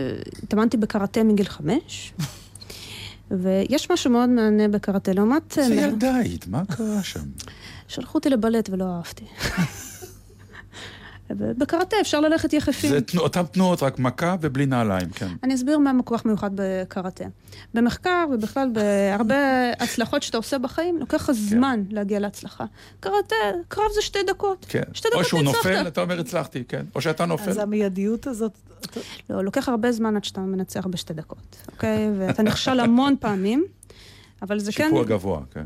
התאמנתי בקראטה מגיל חמש. ויש משהו מאוד מענה בקראטה, לעומת... איזה ילדה היית, מה קרה שם? שלחו אותי לבלט ולא אהבתי. בקראטה אפשר ללכת יחפים. זה תנוע, אותן תנועות, רק מכה ובלי נעליים, כן. אני אסביר מה כך מיוחד בקראטה. במחקר ובכלל בהרבה הצלחות שאתה עושה בחיים, לוקח לך כן. זמן להגיע להצלחה. קראטה, קרב זה שתי דקות. כן. שתי דקות או שהוא ניצחת. נופל, אתה אומר הצלחתי, כן. או שאתה נופל. אז המיידיות הזאת... לא, לוקח הרבה זמן עד שאתה מנצח בשתי דקות, אוקיי? ואתה נכשל המון פעמים, אבל זה שיפוע כן... שיפוע גבוה, כן.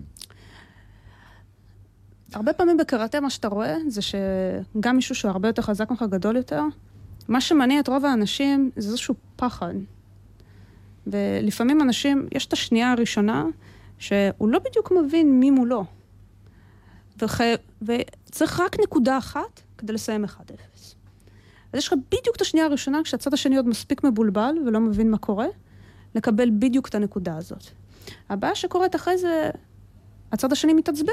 הרבה פעמים בקראטה מה שאתה רואה זה שגם מישהו שהוא הרבה יותר חזק ממך, גדול יותר, מה שמניע את רוב האנשים זה איזשהו פחד. ולפעמים אנשים, יש את השנייה הראשונה שהוא לא בדיוק מבין מי מולו. וח... וצריך רק נקודה אחת כדי לסיים 1-0. אז יש לך בדיוק את השנייה הראשונה, כשהצד השני עוד מספיק מבולבל ולא מבין מה קורה, לקבל בדיוק את הנקודה הזאת. הבעיה שקורית אחרי זה, הצד השני מתעצבן.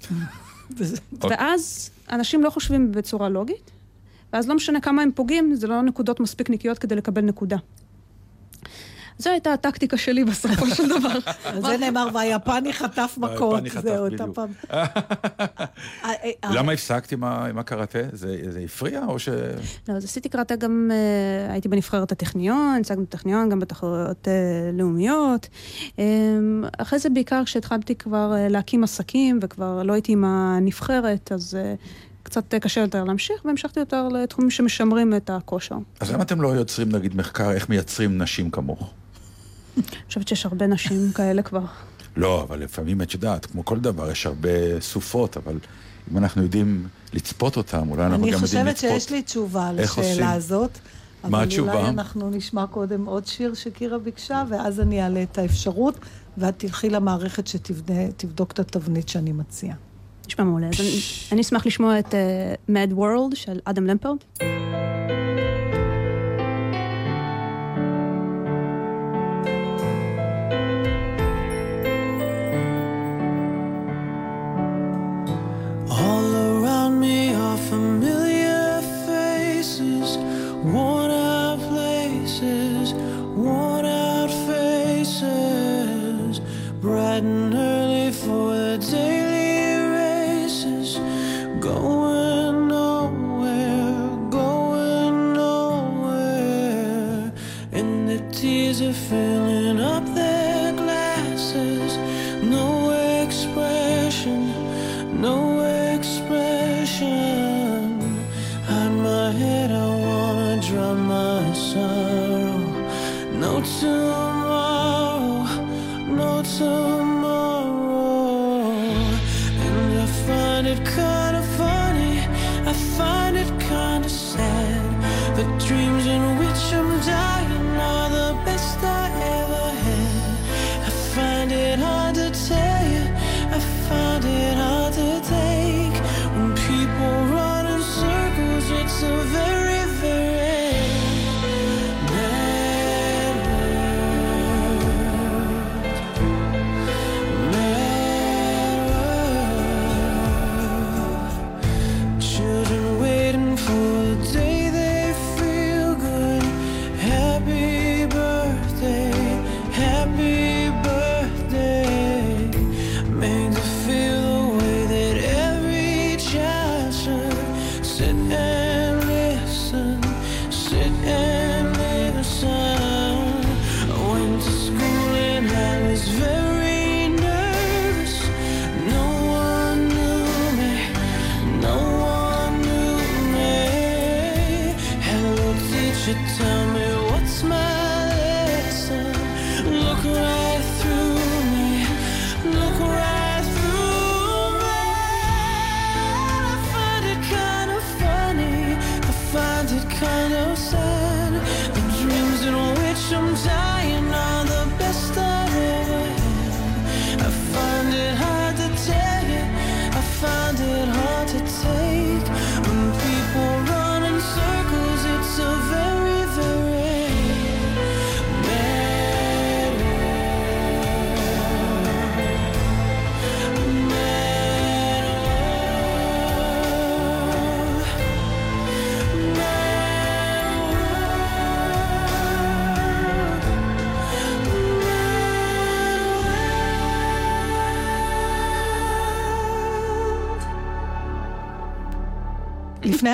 ואז אנשים לא חושבים בצורה לוגית, ואז לא משנה כמה הם פוגעים, זה לא נקודות מספיק נקיות כדי לקבל נקודה. זו הייתה הטקטיקה שלי בסופו של דבר. על זה נאמר, והיפני חטף מכות. זהו, אותה פעם. למה הפסקת עם הקראטה? זה הפריע או ש... לא, אז עשיתי קראטה גם, אה, הייתי בנבחרת הטכניון, הצגנו בטכניון, גם בתחרויות אה, לאומיות. אמ, אחרי זה בעיקר כשהתחלתי כבר אה, להקים עסקים, וכבר לא הייתי עם הנבחרת, אז... קצת קשה יותר להמשיך, והמשכתי יותר לתחומים שמשמרים את הכושר. אז למה אתם לא יוצרים, נגיד, מחקר איך מייצרים נשים כמוך? אני חושבת שיש הרבה נשים כאלה כבר. לא, אבל לפעמים את יודעת, כמו כל דבר, יש הרבה סופות, אבל אם אנחנו יודעים לצפות אותם, אולי אנחנו גם יודעים לצפות... אני חושבת שיש לי תשובה לשאלה הזאת. מה התשובה? אבל אולי אנחנו נשמע קודם עוד שיר שקירה ביקשה, ואז אני אעלה את האפשרות, ואת תלכי למערכת שתבדוק את התבנית שאני מציעה. נשמע מעולה. אז אני אשמח לשמוע את uh, Mad World של אדם למפרד.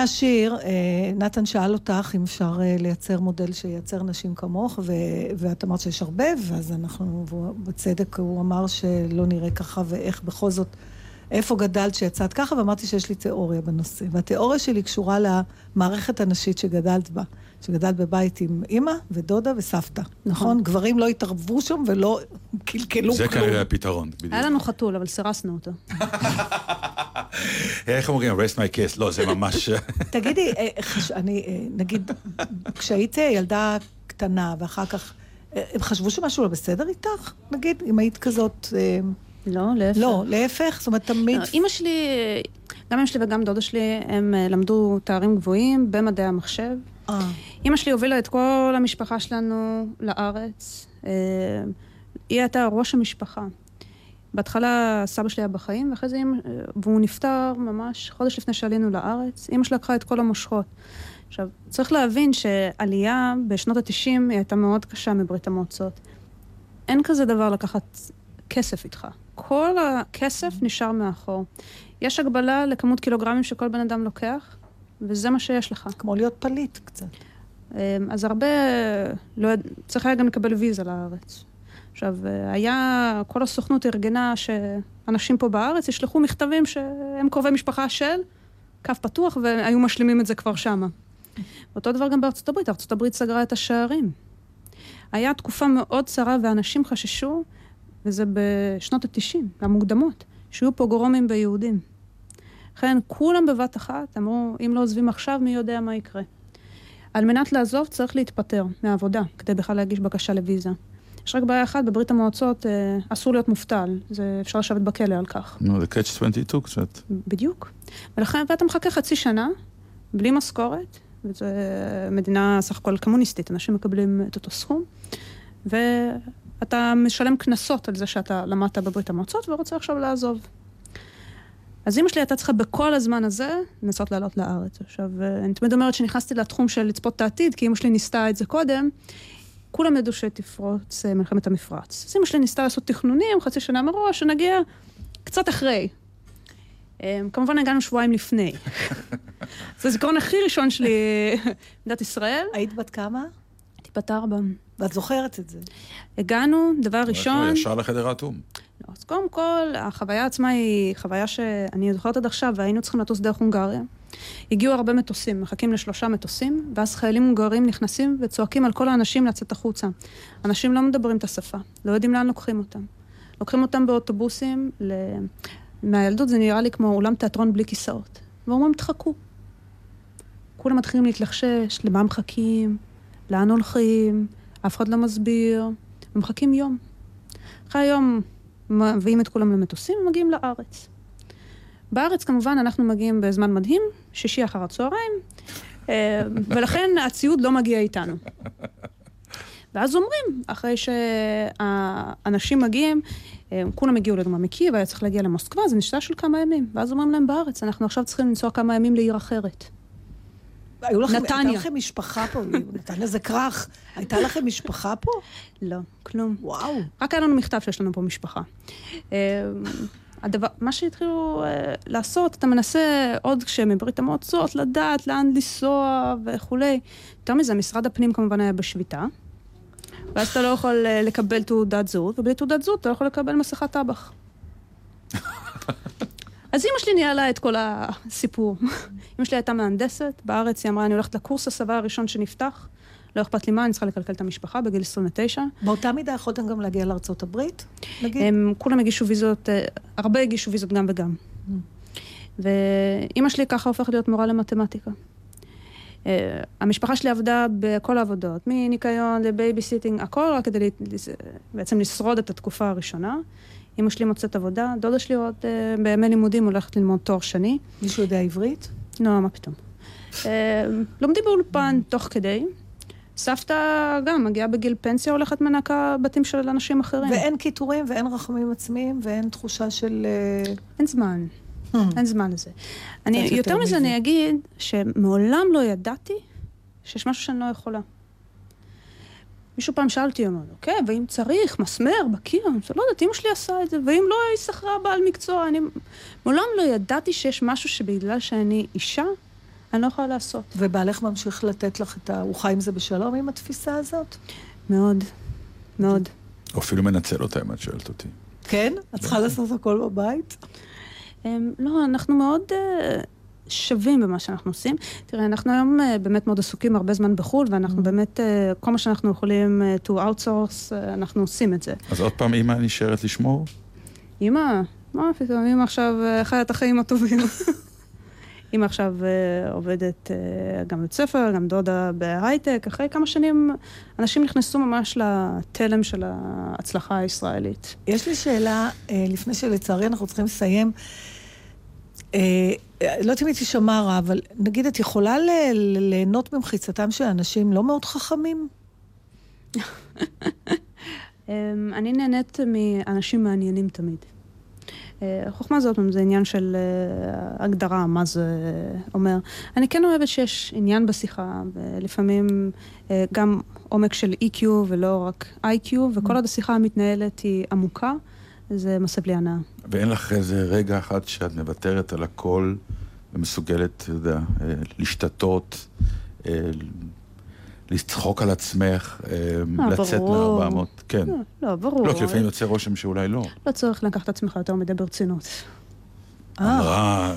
השיר, אה, נתן שאל אותך אם אפשר אה, לייצר מודל שייצר נשים כמוך, ו- ואת אמרת שיש הרבה, ואז אנחנו, בצדק הוא אמר שלא נראה ככה, ואיך בכל זאת, איפה גדלת שיצאת ככה, ואמרתי שיש לי תיאוריה בנושא. והתיאוריה שלי קשורה למערכת הנשית שגדלת בה. שגדלת בבית עם אימא ודודה וסבתא, נכון? נכון? גברים לא התערבו שם ולא קלקלו כלום. זה כנראה הפתרון, בדיוק. היה לנו חתול, אבל סירסנו אותו. איך אומרים, rest my case? לא, זה ממש... תגידי, אה, אני, אה, נגיד, כשהיית ילדה קטנה ואחר כך, אה, הם חשבו שמשהו לא בסדר איתך? נגיד, אם היית כזאת... לא, להפך. לא, להפך, זאת אומרת, תמיד... לא, אימא שלי, גם אמא שלי וגם דודה שלי, הם למדו תארים גבוהים במדעי המחשב. אה. אימא שלי הובילה את כל המשפחה שלנו לארץ. היא הייתה ראש המשפחה. בהתחלה סבא שלי היה בחיים, ואחרי זה, והוא נפטר ממש חודש לפני שעלינו לארץ. אימא שלי לקחה את כל המושכות. עכשיו, צריך להבין שעלייה בשנות ה-90 היא הייתה מאוד קשה מברית המועצות. אין כזה דבר לקחת כסף איתך. כל הכסף נשאר מאחור. יש הגבלה לכמות קילוגרמים שכל בן אדם לוקח, וזה מה שיש לך. כמו להיות פליט קצת. אמ, אז הרבה, לא, צריך היה גם לקבל ויזה לארץ. עכשיו, היה, כל הסוכנות ארגנה שאנשים פה בארץ ישלחו מכתבים שהם קרובי משפחה של, קו פתוח, והיו משלימים את זה כבר שמה. אותו דבר גם בארצות הברית, ארצות הברית סגרה את השערים. היה תקופה מאוד צרה ואנשים חששו, וזה בשנות ה-90, המוקדמות, שיהיו פוגרומים ביהודים. לכן כולם בבת אחת אמרו, אם לא עוזבים עכשיו, מי יודע מה יקרה. על מנת לעזוב צריך להתפטר מהעבודה, כדי בכלל להגיש בקשה לוויזה. יש רק בעיה אחת, בברית המועצות אה, אסור להיות מובטל, זה אפשר לשבת בכלא על כך. נו, זה catch 22 קצת. בדיוק. ולכן, ואתה מחכה חצי שנה, בלי משכורת, וזו מדינה סך הכל קומוניסטית, אנשים מקבלים את אותו סכום, ואתה משלם קנסות על זה שאתה למדת בברית המועצות ורוצה עכשיו לעזוב. אז אמא שלי הייתה צריכה בכל הזמן הזה לנסות לעלות לארץ. עכשיו, אה, אני תמיד אומרת שנכנסתי לתחום של לצפות את העתיד, כי אמא שלי ניסתה את זה קודם. כולם ידעו שתפרוץ אה, מלחמת המפרץ. אז אמא שלי ניסתה לעשות תכנונים חצי שנה מראש, שנגיע קצת אחרי. אה, כמובן הגענו שבועיים לפני. זה הזיכרון הכי ראשון שלי במדינת ישראל. היית בת כמה? הייתי בת ארבע. ואת זוכרת את זה. הגענו, דבר ראשון... ישר לחדר האטום. לא, אז קודם כל, החוויה עצמה היא חוויה שאני זוכרת עד עכשיו, והיינו צריכים לטוס דרך הונגריה. הגיעו הרבה מטוסים, מחכים לשלושה מטוסים, ואז חיילים הונגרים נכנסים וצועקים על כל האנשים לצאת החוצה. אנשים לא מדברים את השפה, לא יודעים לאן לוקחים אותם. לוקחים אותם באוטובוסים, ל... מהילדות זה נראה לי כמו אולם תיאטרון בלי כיסאות. ואומרים, תחכו. כולם מתחילים להתלחשש, למה מחכים, לאן הולכים, אף אחד לא מסביר, ומחכים יום. אחרי היום מביאים את כולם למטוסים ומגיעים לארץ. בארץ כמובן אנחנו מגיעים בזמן מדהים, שישי אחר הצהריים, אה, ולכן הציוד לא מגיע איתנו. ואז אומרים, אחרי שהאנשים מגיעים, אה, כולם הגיעו לדוגמה מקייב, היה צריך להגיע למוסקבה, זה נשתה של כמה ימים. ואז אומרים להם בארץ, אנחנו עכשיו צריכים לנסוע כמה ימים לעיר אחרת. היו לכם, נתניה. הייתה לכם משפחה פה, נתניה זה כרך. הייתה לכם משפחה פה? לא, כלום. וואו. רק היה לנו מכתב שיש לנו פה משפחה. אה, הדבר, מה שהתחילו uh, לעשות, אתה מנסה עוד כשמברית המועצות לדעת לאן לנסוע וכולי. יותר מזה, משרד הפנים כמובן היה בשביתה, ואז אתה לא יכול uh, לקבל תעודת זהות, ובלי תעודת זהות אתה לא יכול לקבל מסכת טבח. אז אימא שלי ניהלה את כל הסיפור. אימא שלי הייתה מהנדסת, בארץ היא אמרה, אני הולכת לקורס הסבה הראשון שנפתח, לא אכפת לי מה, אני צריכה לקלקל את המשפחה בגיל 29. באותה מידה יכולתם גם להגיע לארצות הברית, נגיד? הם כולם הגישו ויזות, אה, הרבה הגישו ויזות גם וגם. ואימא שלי ככה הופכת להיות מורה למתמטיקה. אה, המשפחה שלי עבדה בכל העבודות, מניקיון לבייביסיטינג, הכל רק כדי בעצם לשרוד את התקופה הראשונה. אמא שלי מוצאת עבודה, דודה שלי עוד אה, בימי לימודים הולכת ללמוד תואר שני. מישהו יודע עברית? לא, מה פתאום. לומדים באולפן תוך כדי. סבתא גם מגיעה בגיל פנסיה, הולכת מנקה בתים של אנשים אחרים. ואין קיטורים ואין רחמים עצמיים ואין תחושה של... אין זמן. Hmm. אין זמן לזה. אני, יותר מזה אני אגיד שמעולם לא ידעתי שיש משהו שאני לא יכולה. מישהו פעם שאל אותי, אמר, אוקיי, ואם צריך, מסמר בקיר, אני לא יודעת, אמא שלי עשה את זה, ואם לא, היא שכרה בעל מקצוע, אני... מעולם לא ידעתי שיש משהו שבגלל שאני אישה, אני לא יכולה לעשות. ובעלך ממשיך לתת לך את ה... הוא חי עם זה בשלום, עם התפיסה הזאת? מאוד, מאוד. או אפילו מנצל אותה, אם את שואלת אותי. כן? את צריכה לעשות הכל בבית? לא, אנחנו מאוד אה, שווים במה שאנחנו עושים. תראה, אנחנו היום אה, באמת מאוד עסוקים הרבה זמן בחו"ל, ואנחנו mm. באמת, אה, כל מה שאנחנו יכולים to outsource, אנחנו עושים את זה. אז עוד פעם, אימא נשארת לשמור? אימא? מה פתאום, אימא עכשיו חיה את החיים הטובים. אימא עכשיו עובדת גם בבית ספר, גם דודה בהייטק. אחרי כמה שנים אנשים נכנסו ממש לתלם של ההצלחה הישראלית. יש לי שאלה, לפני שלצערי אנחנו צריכים לסיים. אה, לא יודעת אם היא תשמע רע, אבל נגיד את יכולה ליהנות ממחיצתם של אנשים לא מאוד חכמים? אמ, אני נהנית מאנשים מעניינים תמיד. אה, חוכמה פעם, זה עניין של אה, הגדרה, מה זה אומר. אני כן אוהבת שיש עניין בשיחה, ולפעמים גם עומק של EQ ולא רק IQ, וכל mm. עוד השיחה המתנהלת היא עמוקה. זה מסב לי הנאה. ואין לך איזה רגע אחד שאת מוותרת על הכל ומסוגלת, אתה יודע, אה, להשתתות, אה, לצחוק על עצמך, אה, לצאת מ-400, כן. לא, לא, ברור. לא, כי לפעמים יוצא רושם שאולי לא. לא צריך לקחת את עצמך יותר מדי ברצינות. אה,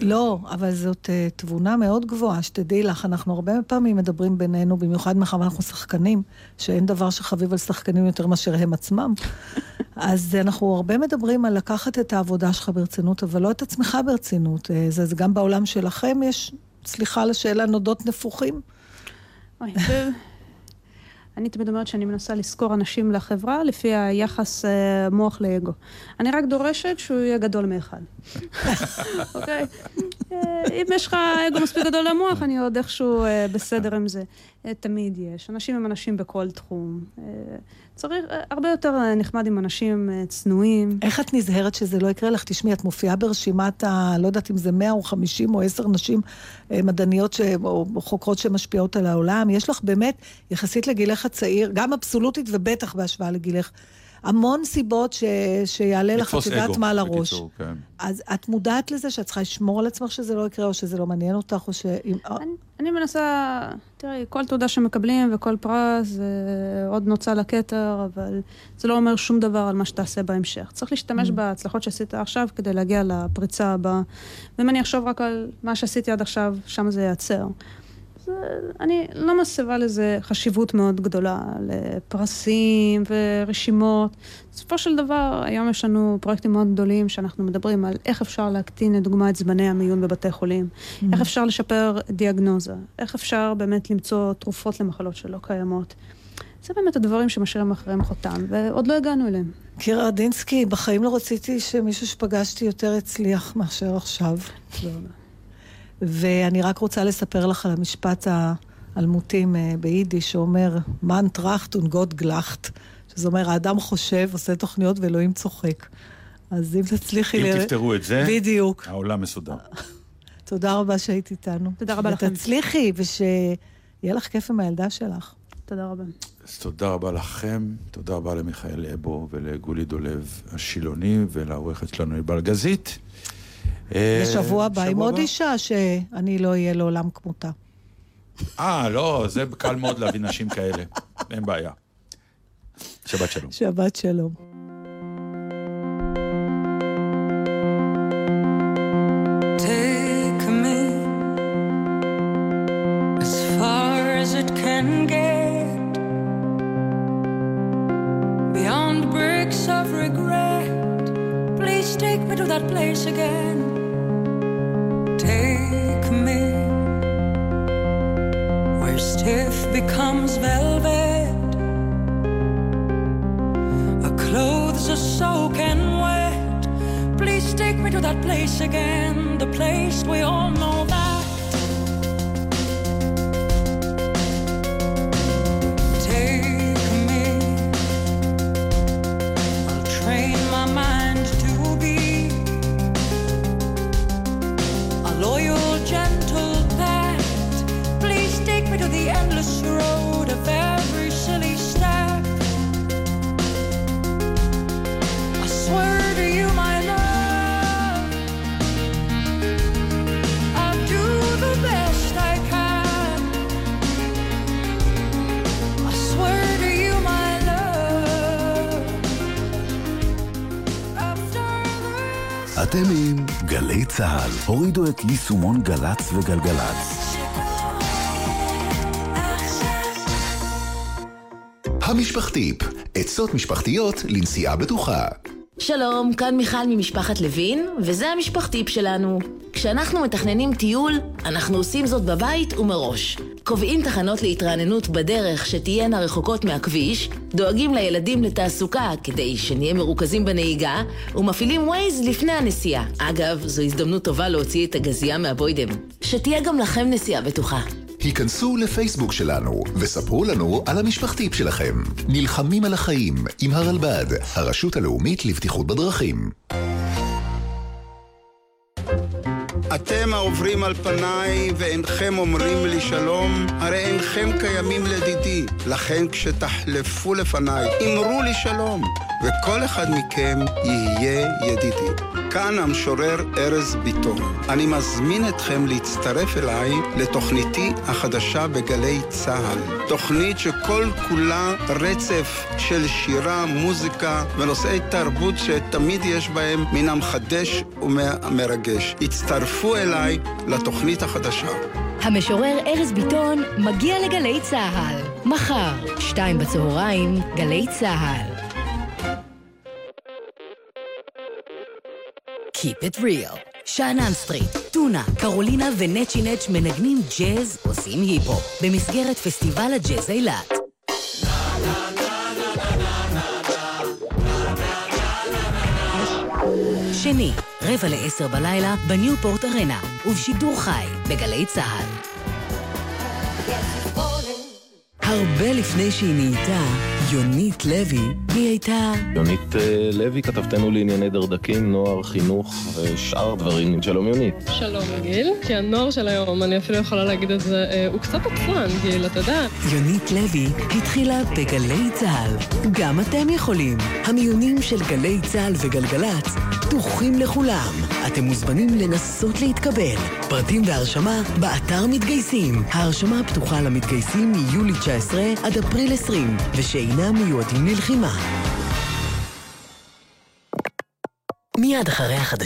לא, אבל זאת תבונה מאוד גבוהה, שתדעי לך, אנחנו הרבה פעמים מדברים בינינו, במיוחד מאחר ואנחנו שחקנים, שאין דבר שחביב על שחקנים יותר מאשר הם עצמם. אז אנחנו הרבה מדברים על לקחת את העבודה שלך ברצינות, אבל לא את עצמך ברצינות. זה, זה גם בעולם שלכם יש, סליחה על השאלה, נודות נפוחים? אני תמיד אומרת שאני מנסה לשכור אנשים לחברה לפי היחס uh, מוח לאגו. אני רק דורשת שהוא יהיה גדול מאחד. אוקיי? אה, אם יש לך אגו מספיק גדול למוח, אני עוד איכשהו uh, בסדר עם זה. Uh, תמיד יש. אנשים הם אנשים בכל תחום. Uh, צריך הרבה יותר נחמד עם אנשים צנועים. איך את נזהרת שזה לא יקרה לך? תשמעי, את מופיעה ברשימת ה... לא יודעת אם זה 100 או 50 או 10 נשים מדעניות ש... או חוקרות שמשפיעות על העולם. יש לך באמת, יחסית לגילך הצעיר, גם אבסולוטית ובטח בהשוואה לגילך, המון סיבות ש... שיעלה לך, את יודעת מה לראש. בקיצור, כן. אז את מודעת לזה שאת צריכה לשמור על עצמך שזה לא יקרה, או שזה לא מעניין אותך, או ש... אני, אני מנסה, תראי, כל תעודה שמקבלים וכל פרס זה עוד נוצה לכתר, אבל זה לא אומר שום דבר על מה שתעשה בהמשך. צריך להשתמש mm. בהצלחות שעשית עכשיו כדי להגיע לפריצה הבאה. ואם אני אחשוב רק על מה שעשיתי עד עכשיו, שם זה ייעצר. אני לא מסבה לזה חשיבות מאוד גדולה, לפרסים ורשימות. בסופו של דבר, היום יש לנו פרויקטים מאוד גדולים שאנחנו מדברים על איך אפשר להקטין, לדוגמה, את זמני המיון בבתי חולים, mm-hmm. איך אפשר לשפר דיאגנוזה, איך אפשר באמת למצוא תרופות למחלות שלא קיימות. זה באמת הדברים שמשאירים אחריהם חותם, ועוד לא הגענו אליהם. קירה רדינסקי, בחיים לא רציתי שמישהו שפגשתי יותר יצליח מאשר עכשיו. תודה רבה. ואני רק רוצה לספר לך על המשפט האלמותים אה, ביידיש, שאומר, מן טראכט ונגוד גלחט, שזה אומר, האדם חושב, עושה תוכניות ואלוהים צוחק. אז אם תצליחי... אם ל... תפתרו את זה, בדיוק. העולם מסודר. תודה רבה שהיית איתנו. תודה רבה לכם. ותצליחי, ושיהיה לך כיף עם הילדה שלך. תודה רבה. אז תודה רבה לכם, תודה רבה למיכאל אבו ולגולי דולב השילוני ולעורכת שלנו ענבל גזית. בשבוע הבא עם עוד אישה שאני לא אהיה לעולם כמותה. אה, לא, זה קל מאוד להביא נשים כאלה, אין בעיה. שבת שלום. שבת שלום. Place again. Take me where stiff becomes velvet. Our clothes are soaking wet. Please take me to that place again. The place we all know אתם עם גלי צה"ל. הורידו את יישומון גל"צ וגלגלצ. המשפחתיפ, עצות משפחתיות לנסיעה בטוחה. שלום, כאן מיכל ממשפחת לוין, וזה המשפחתיפ שלנו. כשאנחנו מתכננים טיול, אנחנו עושים זאת בבית ומראש. קובעים תחנות להתרעננות בדרך שתהיינה רחוקות מהכביש, דואגים לילדים לתעסוקה כדי שנהיה מרוכזים בנהיגה, ומפעילים ווייז לפני הנסיעה. אגב, זו הזדמנות טובה להוציא את הגזייה מהבוידם. שתהיה גם לכם נסיעה בטוחה. היכנסו לפייסבוק שלנו וספרו לנו על המשפחתיפ שלכם. נלחמים על החיים עם הרלב"ד, הרשות הלאומית לבטיחות בדרכים. אתם העוברים על פניי ואינכם אומרים לי שלום, הרי אינכם קיימים לדידי. לכן כשתחלפו לפניי, אמרו לי שלום, וכל אחד מכם יהיה ידידי. כאן המשורר ארז ביטון. אני מזמין אתכם להצטרף אליי לתוכניתי החדשה בגלי צה"ל. תוכנית שכל כולה רצף של שירה, מוזיקה ונושאי תרבות שתמיד יש בהם מן המחדש ומרגש. הצטרפו אליי לתוכנית החדשה. המשורר ארז ביטון מגיע לגלי צה"ל. מחר, שתיים בצהריים, גלי צה"ל. Keep it real. שאנן סטריט, טונה, קרולינה ונצ'י נץ' מנגנים ג'אז, עושים היפ-הופ, במסגרת פסטיבל הג'אז אילת. שני, רבע לעשר בלילה, בניופורט ארנה, ובשידור חי, בגלי צה"ל. הרבה לפני שהיא נהייתה יונית לוי, היא הייתה... יונית אה, לוי, כתבתנו לענייני דרדקים, נוער, חינוך ושאר דברים. שלום יונית. שלום גיל, כי הנוער של היום, אני אפילו יכולה להגיד את זה, אה, הוא קצת עצלן, גיל, אתה יודע. יונית לוי התחילה בגלי צה"ל. גם אתם יכולים. המיונים של גלי צה"ל וגלגלצ פתוחים לכולם. אתם מוזמנים לנסות להתקבל. פרטים והרשמה באתר מתגייסים. ההרשמה פתוחה למתגייסים מיולי 19 עד אפריל 20, ושאינם מיועדים ללחימה. מיד אחרי החדשות.